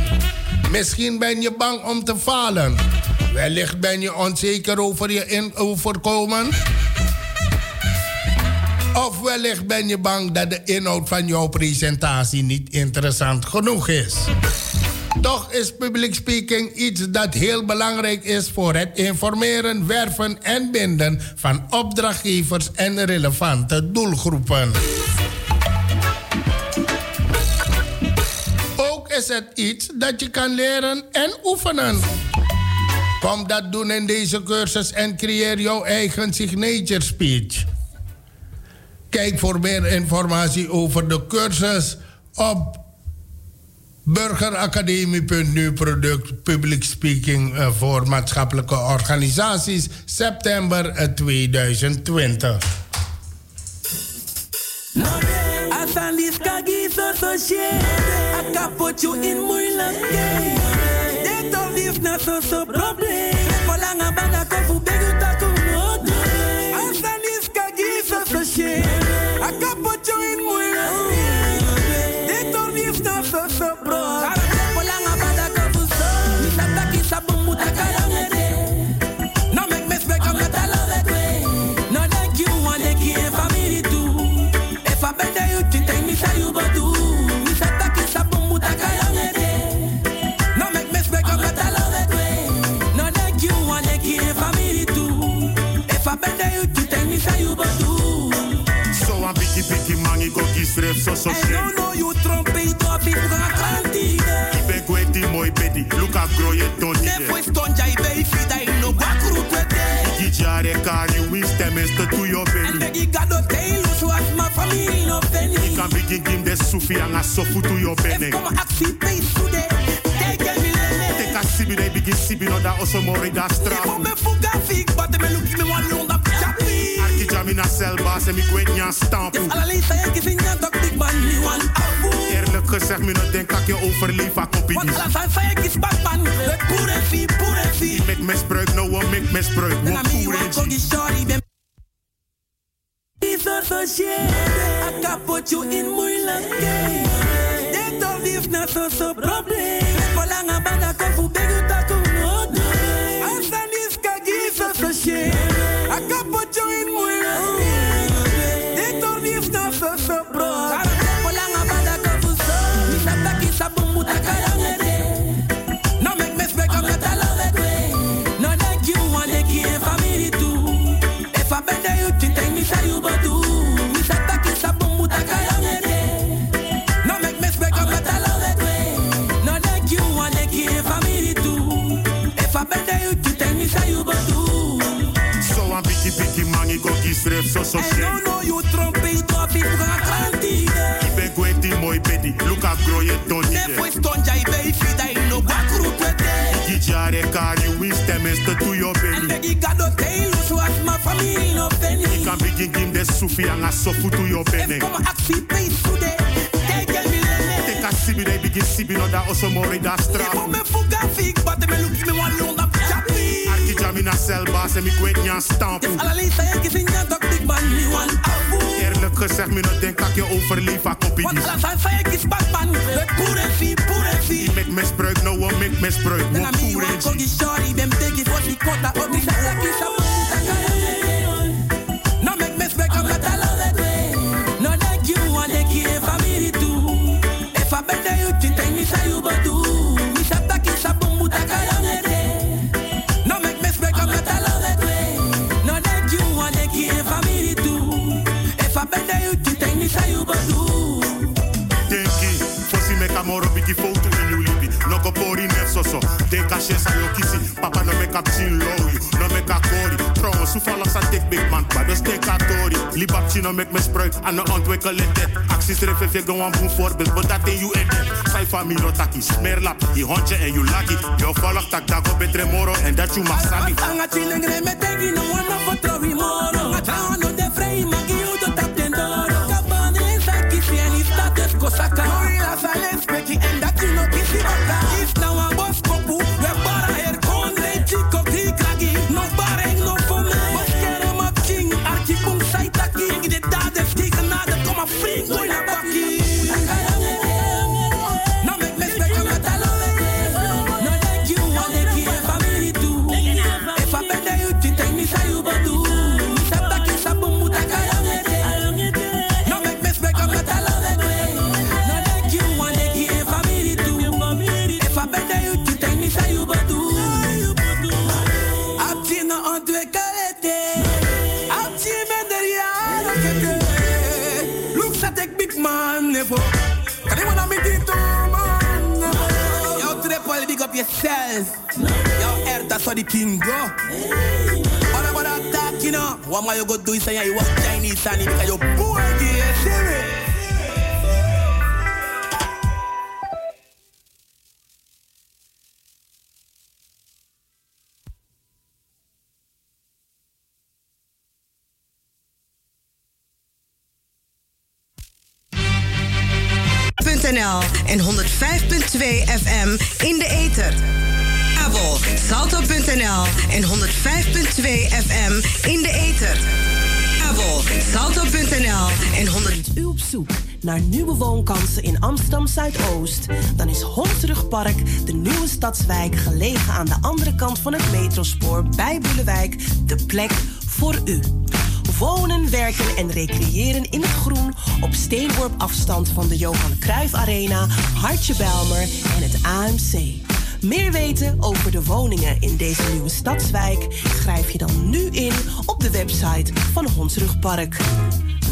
Speaker 2: Misschien ben je bang om te falen. Wellicht ben je onzeker over je in overkomen. Of wellicht ben je bang dat de inhoud van jouw presentatie niet interessant genoeg is. Toch is public speaking iets dat heel belangrijk is voor het informeren, werven en binden van opdrachtgevers en relevante doelgroepen. Ook is het iets dat je kan leren en oefenen. Kom dat doen in deze cursus en creëer jouw eigen signature speech. Kijk voor meer informatie over de cursus op burgeracademie.nu product public speaking eh, voor maatschappelijke organisaties september eh, 2020.
Speaker 17: Asan dis kagi so so shade I can put you in
Speaker 18: zo zo
Speaker 17: I don't know you
Speaker 18: Ik ben kwijt die mooi beddy, look up grow je ton niet.
Speaker 17: Depois tonja i bei fida i no gwakuru twete
Speaker 18: Ik jare kari stemmen te to your belly.
Speaker 17: Negi gado teilu so as my family no feni
Speaker 18: Ik kan begin game de sufi en a sofu to your belly.
Speaker 17: Como aksi pay sude Take me lele
Speaker 18: Take a sibi, they begin sibi, no da oso mori da straf.
Speaker 17: Mo me fuga fik But me look me one long up
Speaker 18: Arki jami na cel baas en ik weet niet aan stampen.
Speaker 17: Ala lisa yeki sinya tok big man ni one afu
Speaker 18: Eerlijk gezegd, me no denk dat je overleef a kopie
Speaker 17: Want ala san sa yeki spatman Le pure fi pure fi
Speaker 18: Mek misbruik, nou we mek misbruik.
Speaker 17: Then
Speaker 18: We
Speaker 17: I me
Speaker 18: poer
Speaker 17: one
Speaker 18: en
Speaker 17: kogi shorty ben so so shade I can put you in moeilijk. Game They told this not so so problem Kolanga banga kofu begu taku no Asan is kagi so so shade I can put you in moeilijk
Speaker 18: te to your belly.
Speaker 17: Gado as my family no feni
Speaker 18: Ik kan begin game de sufi en a sofu to your belly.
Speaker 17: Como aksi pay sude Take me
Speaker 18: a sibi, they begin sibi, no da oso mori da straf.
Speaker 17: Mo me fuga fik But me look me one long up chapi
Speaker 18: Arki jami na cel baas en ik weet niet aan stampen.
Speaker 17: Ala lisa yeki sinya tok big man ni one afu
Speaker 18: Eerlijk gezegd, me no denk dat je overleef a kopie
Speaker 17: Want ala san sa yeki spatman Le pure fi pure fi
Speaker 18: Mek misbruik, nou we mek misbruik. We
Speaker 17: make
Speaker 18: up. No make a kori. Trouwen, su follow sa tek big man. Maar dus tek a tori. Libak chino make me spruit. Aan de ontwikkelen dit. Acties tref je gewoon boem voorbeeld. Maar dat in you edit. Sai familie no taki. Smerlap. Je hondje en you lucky. Yo volg tak dago betre moro. En dat you mag sabi.
Speaker 17: Anga chilengre me tegi no one for trovi moro Anga no de frei magi u do tap den doro Kabane sa kisi en is status ko saka Gorilla silence peki en dat
Speaker 19: king go. What about that talk, you know? What am I go do is say you walk Chinese and because you poor, me?
Speaker 20: NL en 105.2 FM in de ether. Kabel salto.nl en 105.2 FM in de ether. Kabel salto.nl en 100.
Speaker 1: U op zoek naar nieuwe woonkansen in Amsterdam Zuidoost? Dan is Hondsrugpark de nieuwe stadswijk gelegen aan de andere kant van het metrospoor bij Boelewijk de plek voor u. Wonen, werken en recreëren in het groen op steenworp afstand van de Johan Cruijff Arena, Hartje Belmer en het AMC. Meer weten over de woningen in deze nieuwe stadswijk schrijf je dan nu in op de website van Hondsrugpark.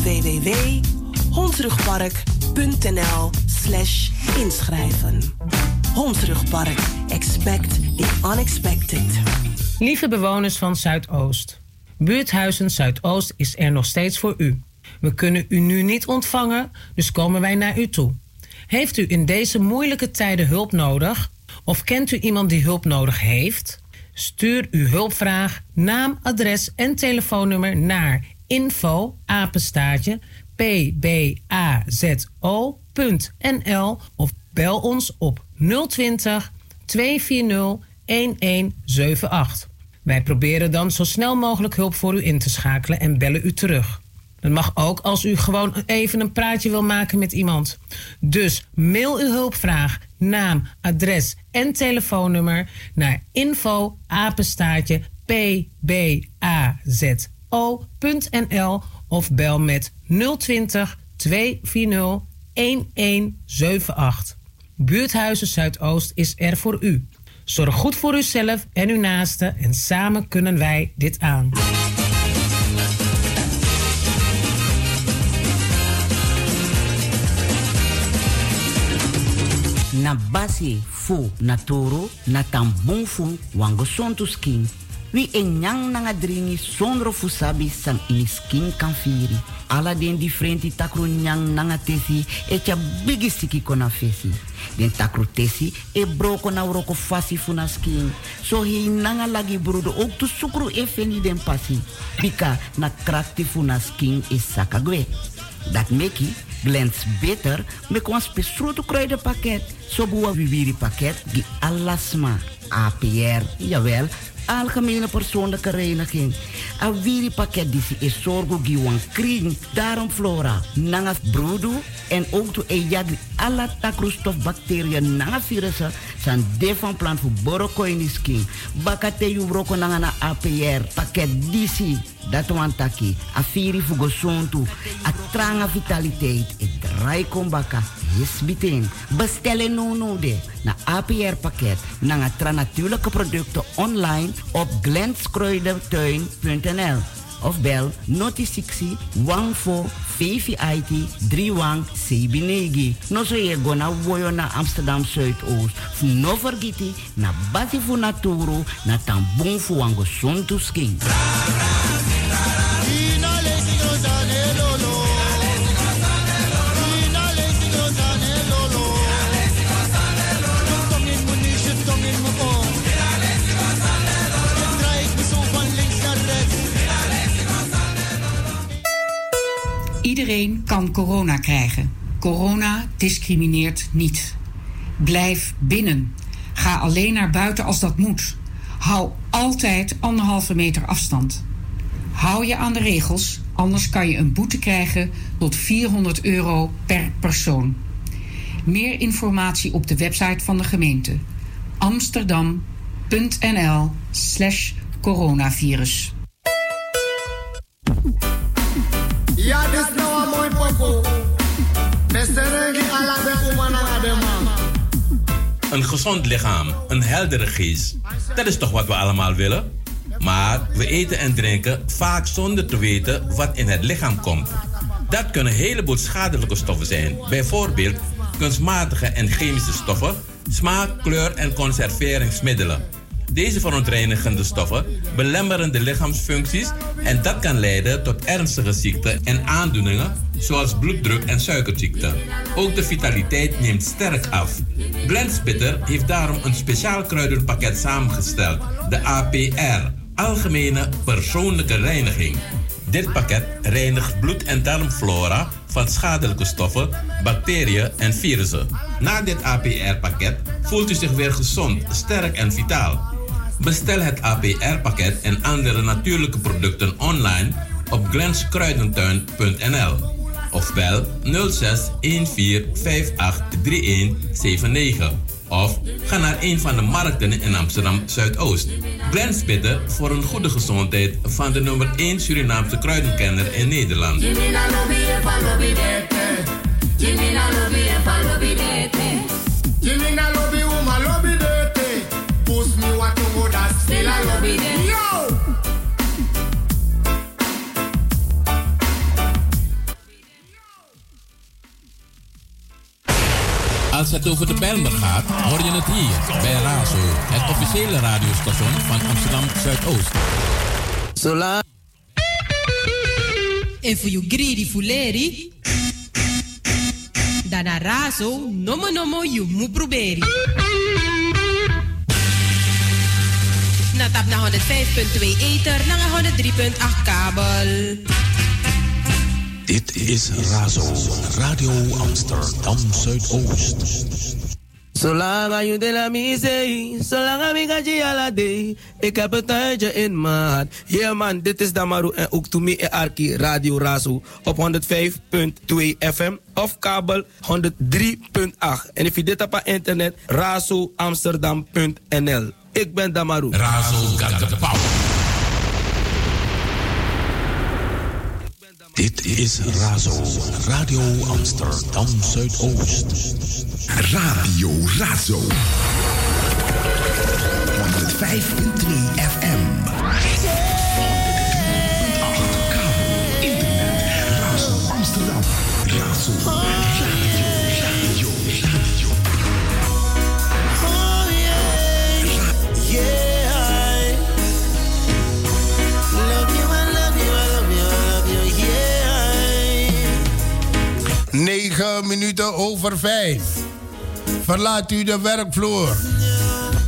Speaker 1: www.hondsrugpark.nl slash inschrijven. Hondsrugpark. Expect the unexpected.
Speaker 6: Lieve bewoners van Zuidoost. Buurthuizen Zuidoost is er nog steeds voor u. We kunnen u nu niet ontvangen, dus komen wij naar u toe. Heeft u in deze moeilijke tijden hulp nodig? Of kent u iemand die hulp nodig heeft? Stuur uw hulpvraag, naam, adres en telefoonnummer naar info apenstaartje pbazo.nl of bel ons op 020 240 1178. Wij proberen dan zo snel mogelijk hulp voor u in te schakelen en bellen u terug. Dat mag ook als u gewoon even een praatje wil maken met iemand. Dus mail uw hulpvraag, naam, adres en telefoonnummer naar info apenstaartje pbazo.nl of bel met 020 240 1178. Buurthuizen Zuidoost is er voor u. Zorg goed voor uzelf en uw naasten en samen kunnen wij dit aan.
Speaker 5: Na basi fu na toro na tambung fu wango sontu skin. Wi en nyang nanga dringi sondro fu sabi san ini skin kan firi. Ala den differenti takru nyang nanga tesi e tja bigi siki kona fesi. Den takru tesi e broko na uroko fasi fu na skin. So hi nanga lagi brudo ook tu sukru e feni den pasi. Bika na krakti fu na skin e sakagwe. Dat meki glens beter met ons besproten kruidenpakket. Zo boa viviri pakket die alasma. APR, jawel, algemene persoonlijke reiniging. A viri pakket die is zorgo giwan kring. Daarom flora, nanga broedu en ook to ejagri alla takroestof bacteriën nanga virussen san de van plan voor borokoini skin. Bakate yu broko na APR pakket disi. Dat wan taki. A firi fugo sontu. A tranga vitaliteit. E draai kombaka. Yes biting. Bestellen no no. Na APR pakket. Nanga tra natuurlijke producten online op glenskruidertuin.nl of bel noti 60 14 VVIT 31 Sebinegi. No so ye go na na Amsterdam Zuidoost. Fu no vergiti na bati fu naturo na tambung fu wango skin.
Speaker 4: Iedereen kan corona krijgen. Corona discrimineert niet. Blijf binnen. Ga alleen naar buiten als dat moet. Hou altijd anderhalve meter afstand. Hou je aan de regels, anders kan je een boete krijgen tot 400 euro per persoon. Meer informatie op de website van de gemeente amsterdam.nl
Speaker 21: Een
Speaker 3: gezond lichaam, een heldere geest. Dat is toch wat we allemaal willen? Maar we eten en drinken vaak zonder te weten wat in het lichaam komt. Dat kunnen een heleboel schadelijke stoffen zijn. Bijvoorbeeld kunstmatige en chemische stoffen smaak, kleur en conserveringsmiddelen. Deze verontreinigende stoffen belemmeren de lichaamsfuncties en dat kan leiden tot ernstige ziekten en aandoeningen zoals bloeddruk en suikerziekte. Ook de vitaliteit neemt sterk af. Blendspitter heeft daarom een speciaal kruidenpakket samengesteld, de APR, Algemene Persoonlijke Reiniging. Dit pakket reinigt bloed- en darmflora van schadelijke stoffen, bacteriën en virussen. Na dit APR-pakket voelt u zich weer gezond, sterk en vitaal. Bestel het APR-pakket en andere natuurlijke producten online op glenskruidentuin.nl of bel 06 14 58 3179 of ga naar een van de markten in Amsterdam Zuidoost. Glens bidden voor een goede gezondheid van de nummer 1 Surinaamse kruidenkenner in Nederland. Als het over de Bijlmer gaat, hoor je het hier bij Razo, het officiële radiostation van Amsterdam Zuidoost.
Speaker 19: Zola.
Speaker 9: En voor you greedy fuleri. Dada razo, nomo nomo you mu proberi. Na tap na 105.2 ether, na 103.8 kabel.
Speaker 22: Dit is Razo, Radio Amsterdam Zuidoost.
Speaker 19: Zolang je de la misee, zolang je ala day. Ik heb het tijdje in mijn hart. Yeah man, dit is Damaru en ook to me en Arki Radio Razo op 105.2 FM of kabel 103.8. En if je dit op het internet, razoamsterdam.nl. Ik ben Damaru.
Speaker 22: Razo got the power. Dit is Razo, Radio Amsterdam Zuidoost.
Speaker 23: Radio Razo. 105.2 FM. 103.8 kabel, internet, Razo Amsterdam. Razo
Speaker 2: 9 minuten over 5. Verlaat u de werkvloer.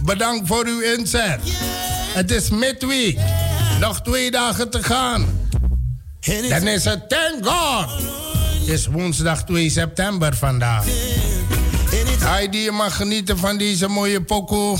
Speaker 2: Bedankt voor uw inzet. Het is midweek. Nog twee dagen te gaan. Dan is het thank God. Is woensdag 2 september vandaag. Heidi, je mag genieten van deze mooie pokoe.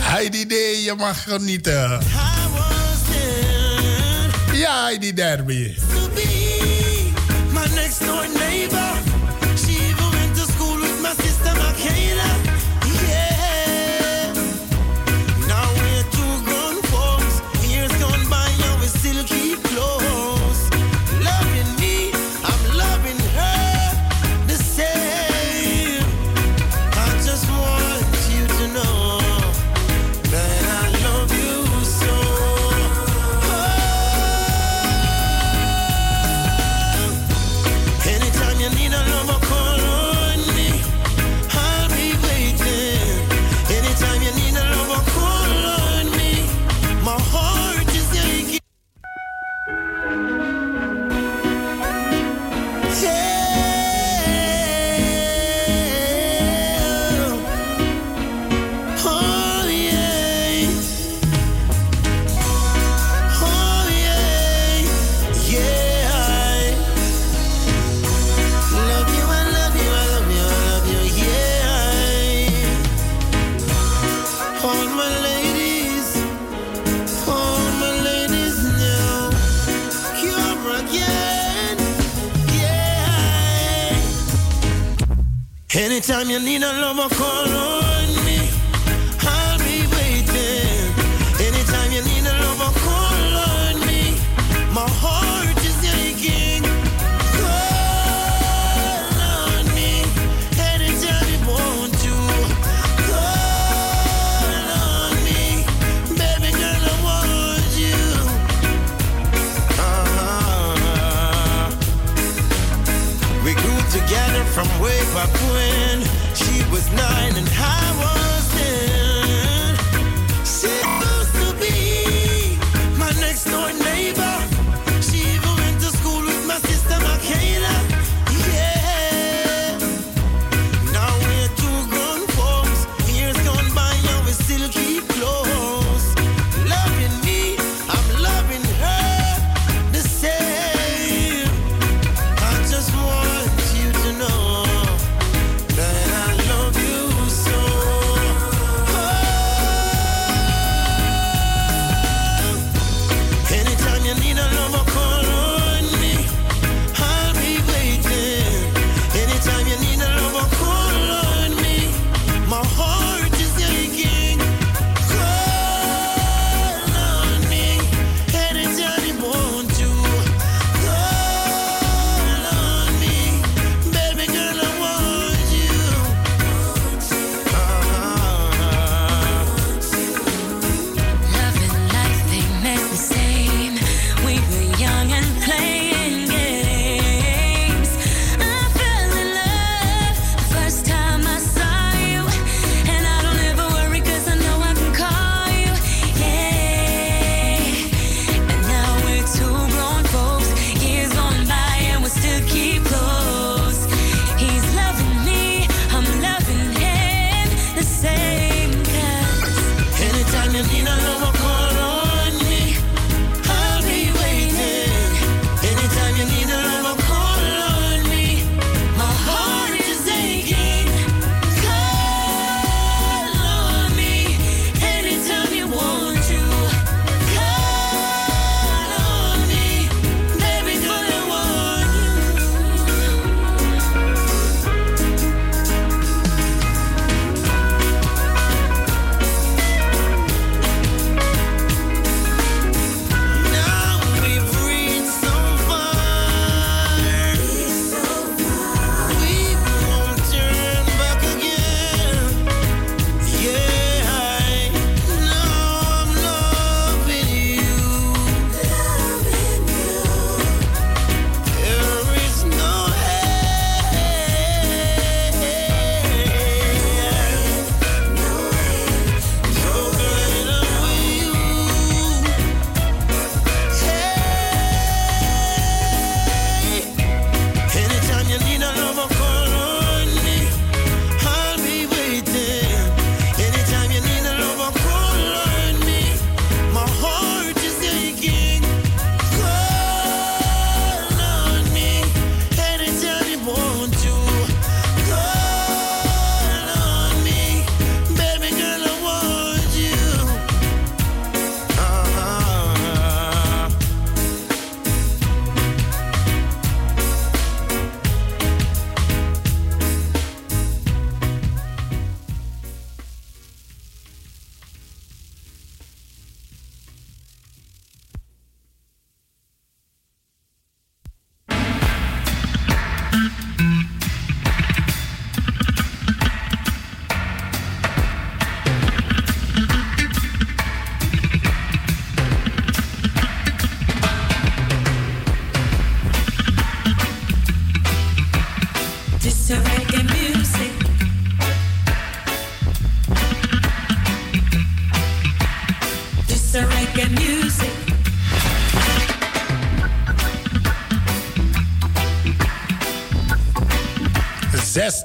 Speaker 2: Heidi D, je mag genieten. Ja, Heidi Derby.
Speaker 19: My next door neighbor. Anytime you need a lover, call on me. I'll be waiting. Anytime you need a lover, call on me. My heart is aching. Call on me. Anytime you want to. Call on me. Baby girl, I want you.
Speaker 14: Uh-huh. We
Speaker 19: grew together from way back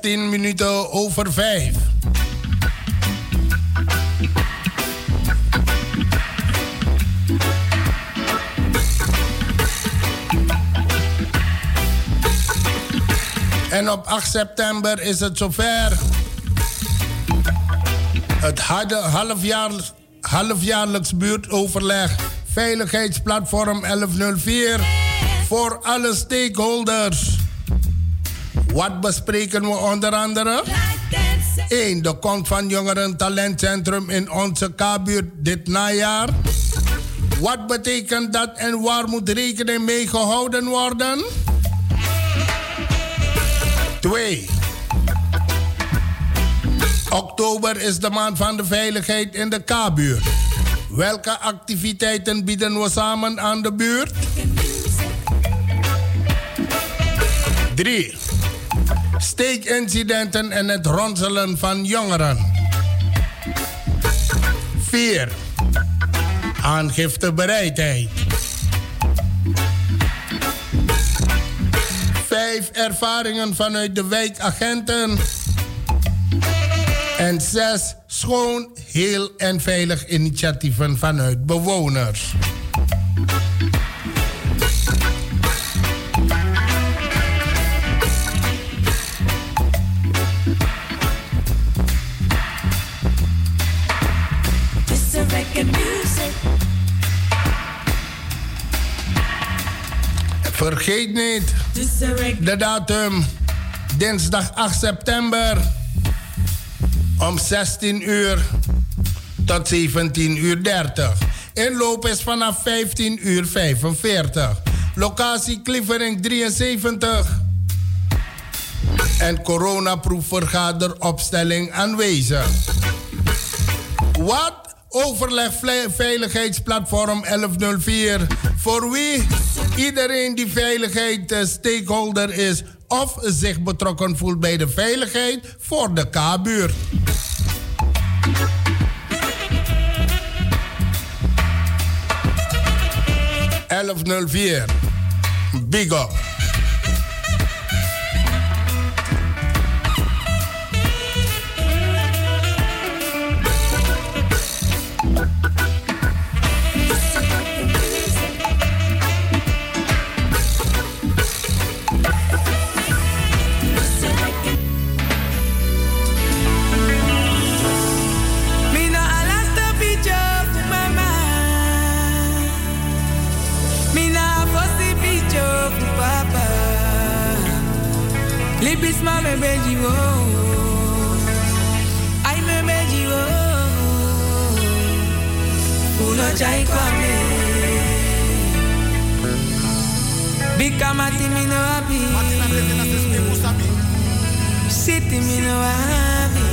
Speaker 2: 16 minuten over 5. En op 8 september is het zover. Het halfjaars halfjaarlijks buurtoverleg Veiligheidsplatform 1104 voor alle stakeholders. Wat bespreken we onder andere? 1. De komst van Jongeren Talentcentrum in onze K-buurt dit najaar. Wat betekent dat en waar moet rekening mee gehouden worden? 2. Oktober is de maand van de veiligheid in de K-buurt. Welke activiteiten bieden we samen aan de buurt? 3 steekincidenten en het ronselen van jongeren. 4. Aangiftebereidheid. 5. Ervaringen vanuit de wijkagenten. En 6. Schoon, heel en veilig initiatieven vanuit bewoners. Vergeet niet de datum. Dinsdag 8 september. Om 16 uur tot 17 uur 30. Inloop is vanaf 15 uur 45. Locatie Klievering 73. En coronaproefvergaderopstelling aanwezig. Wat? Overleg Veiligheidsplatform 1104. Voor wie? Iedereen die veiligheid eh, stakeholder is of zich betrokken voelt bij de veiligheid voor de K-buurt. vier. Big up.
Speaker 24: Libis ma me beji wo. Ay me beji wo. Uno chai kwame. Bika mati mi no abi. Siti mi no abi.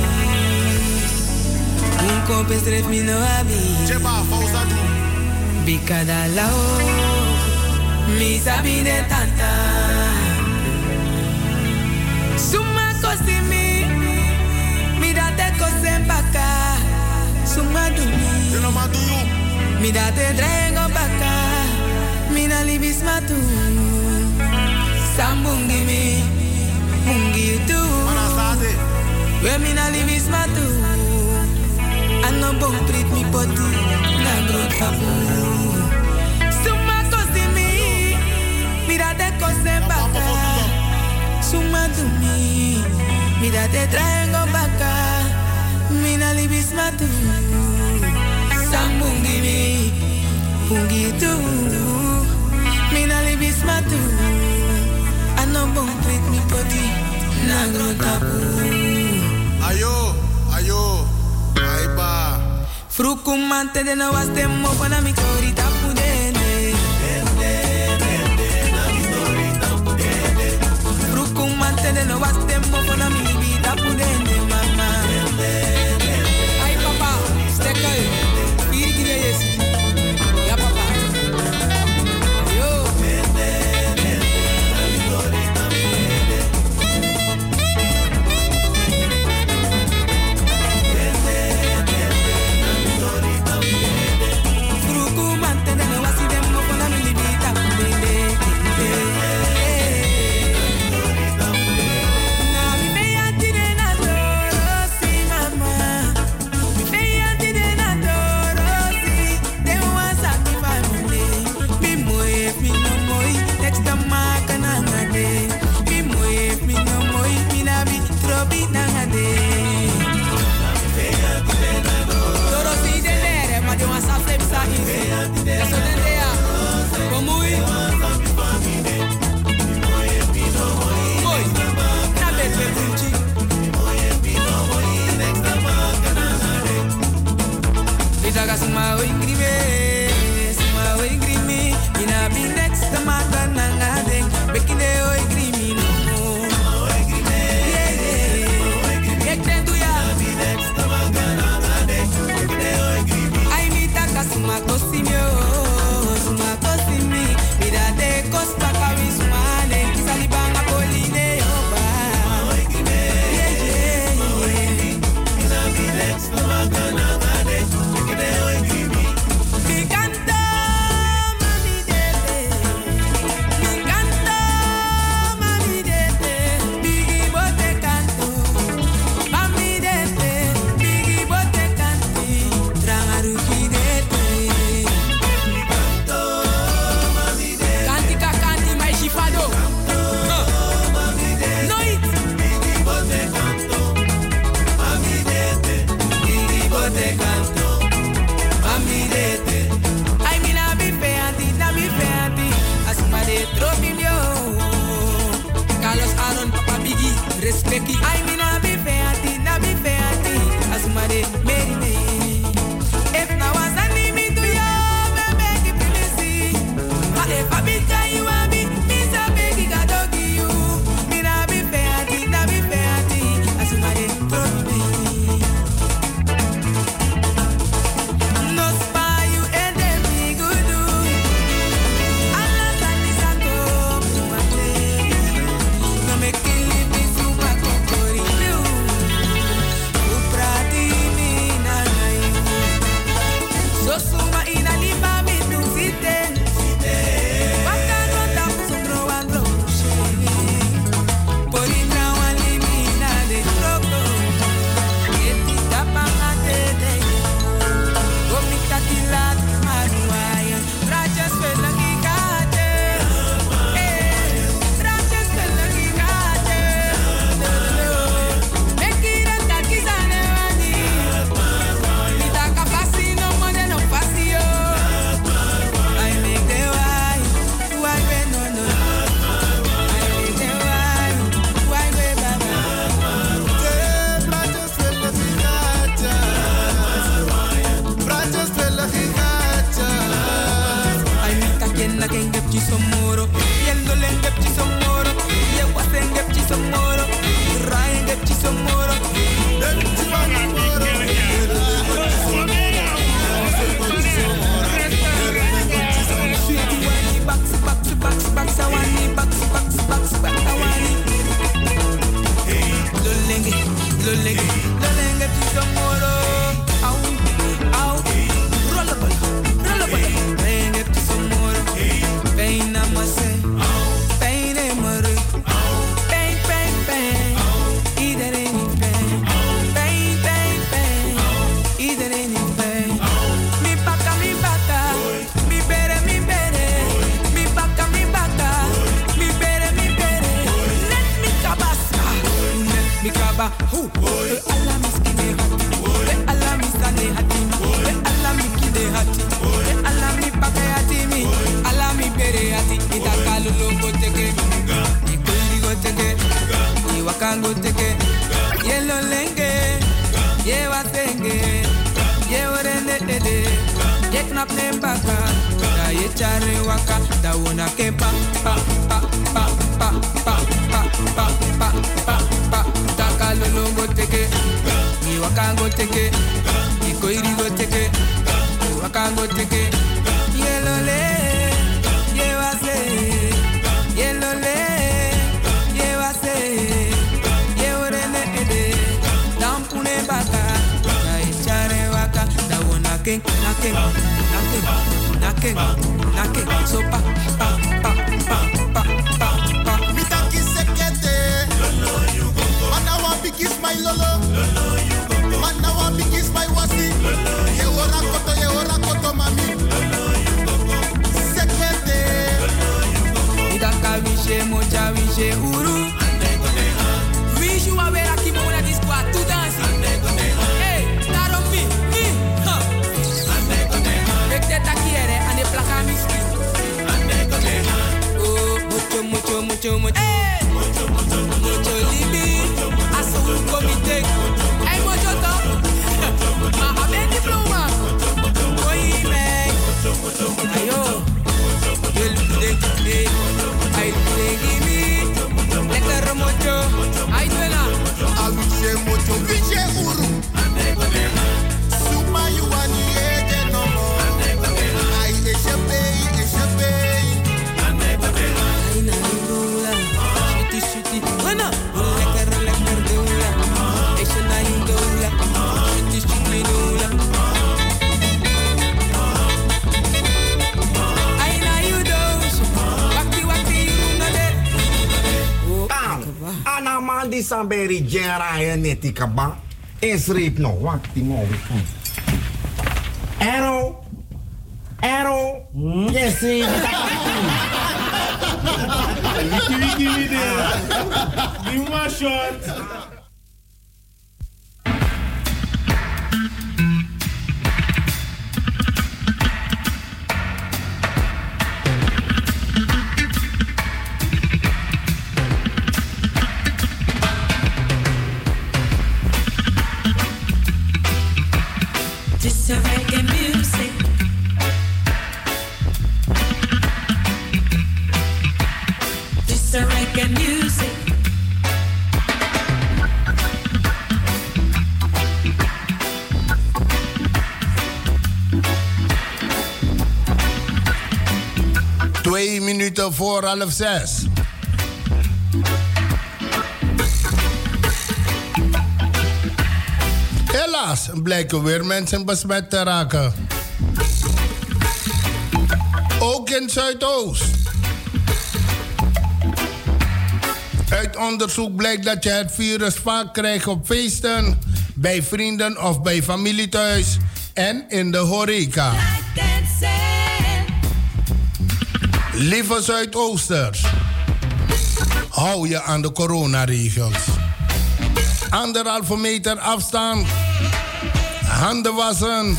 Speaker 24: Un compes tres mi no abi. Bika da lao. Mi sabi de tanta. Suma kosi mi. Mi da te kosen baka. Suma du mi. Mi da te drengo baka. Mi na libis matu. Sambungi mi. Mungi tu. We mi na libis matu. Ano prit mi poti. Na grot kapu. Suma kosi mi. Mira te kose baka. Suma tu mi. Mira te traigo baka. Mina libis matu. Sambungi mi. Pungi tu. Mina libis matu. Ano bong prit mi poti. Na grot.
Speaker 25: Ayo, ayo, aiba.
Speaker 24: Frukumante de no was dem mo pana mi korita De no was dem mo pana mi genetica ba is reep no wat mo
Speaker 26: wikun ero ero yesi
Speaker 27: wiki wiki wiki di
Speaker 2: ma short. Voor half zes. Helaas blijken weer mensen besmet te raken. Ook in Zuidoost. Uit onderzoek blijkt dat je het virus vaak krijgt op feesten, bij vrienden of bij familie thuis en in de horeca. Lieve Zuidoosters, hou je aan de coronaregels. Anderhalve meter afstand, handen wassen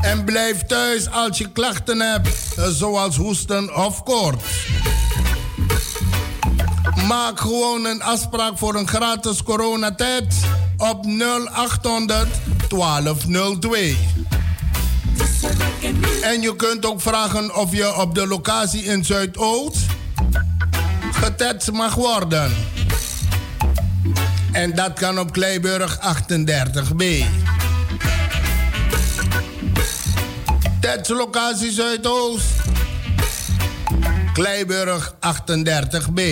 Speaker 2: en blijf thuis als je klachten hebt, zoals hoesten of koorts. Maak gewoon een afspraak voor een gratis coronatest op 0800 1202. En je kunt ook vragen of je op de locatie in Zuidoost getest mag worden. En dat kan op Kleiburg 38b. Testlocatie Zuidoost. Kleiburg 38b.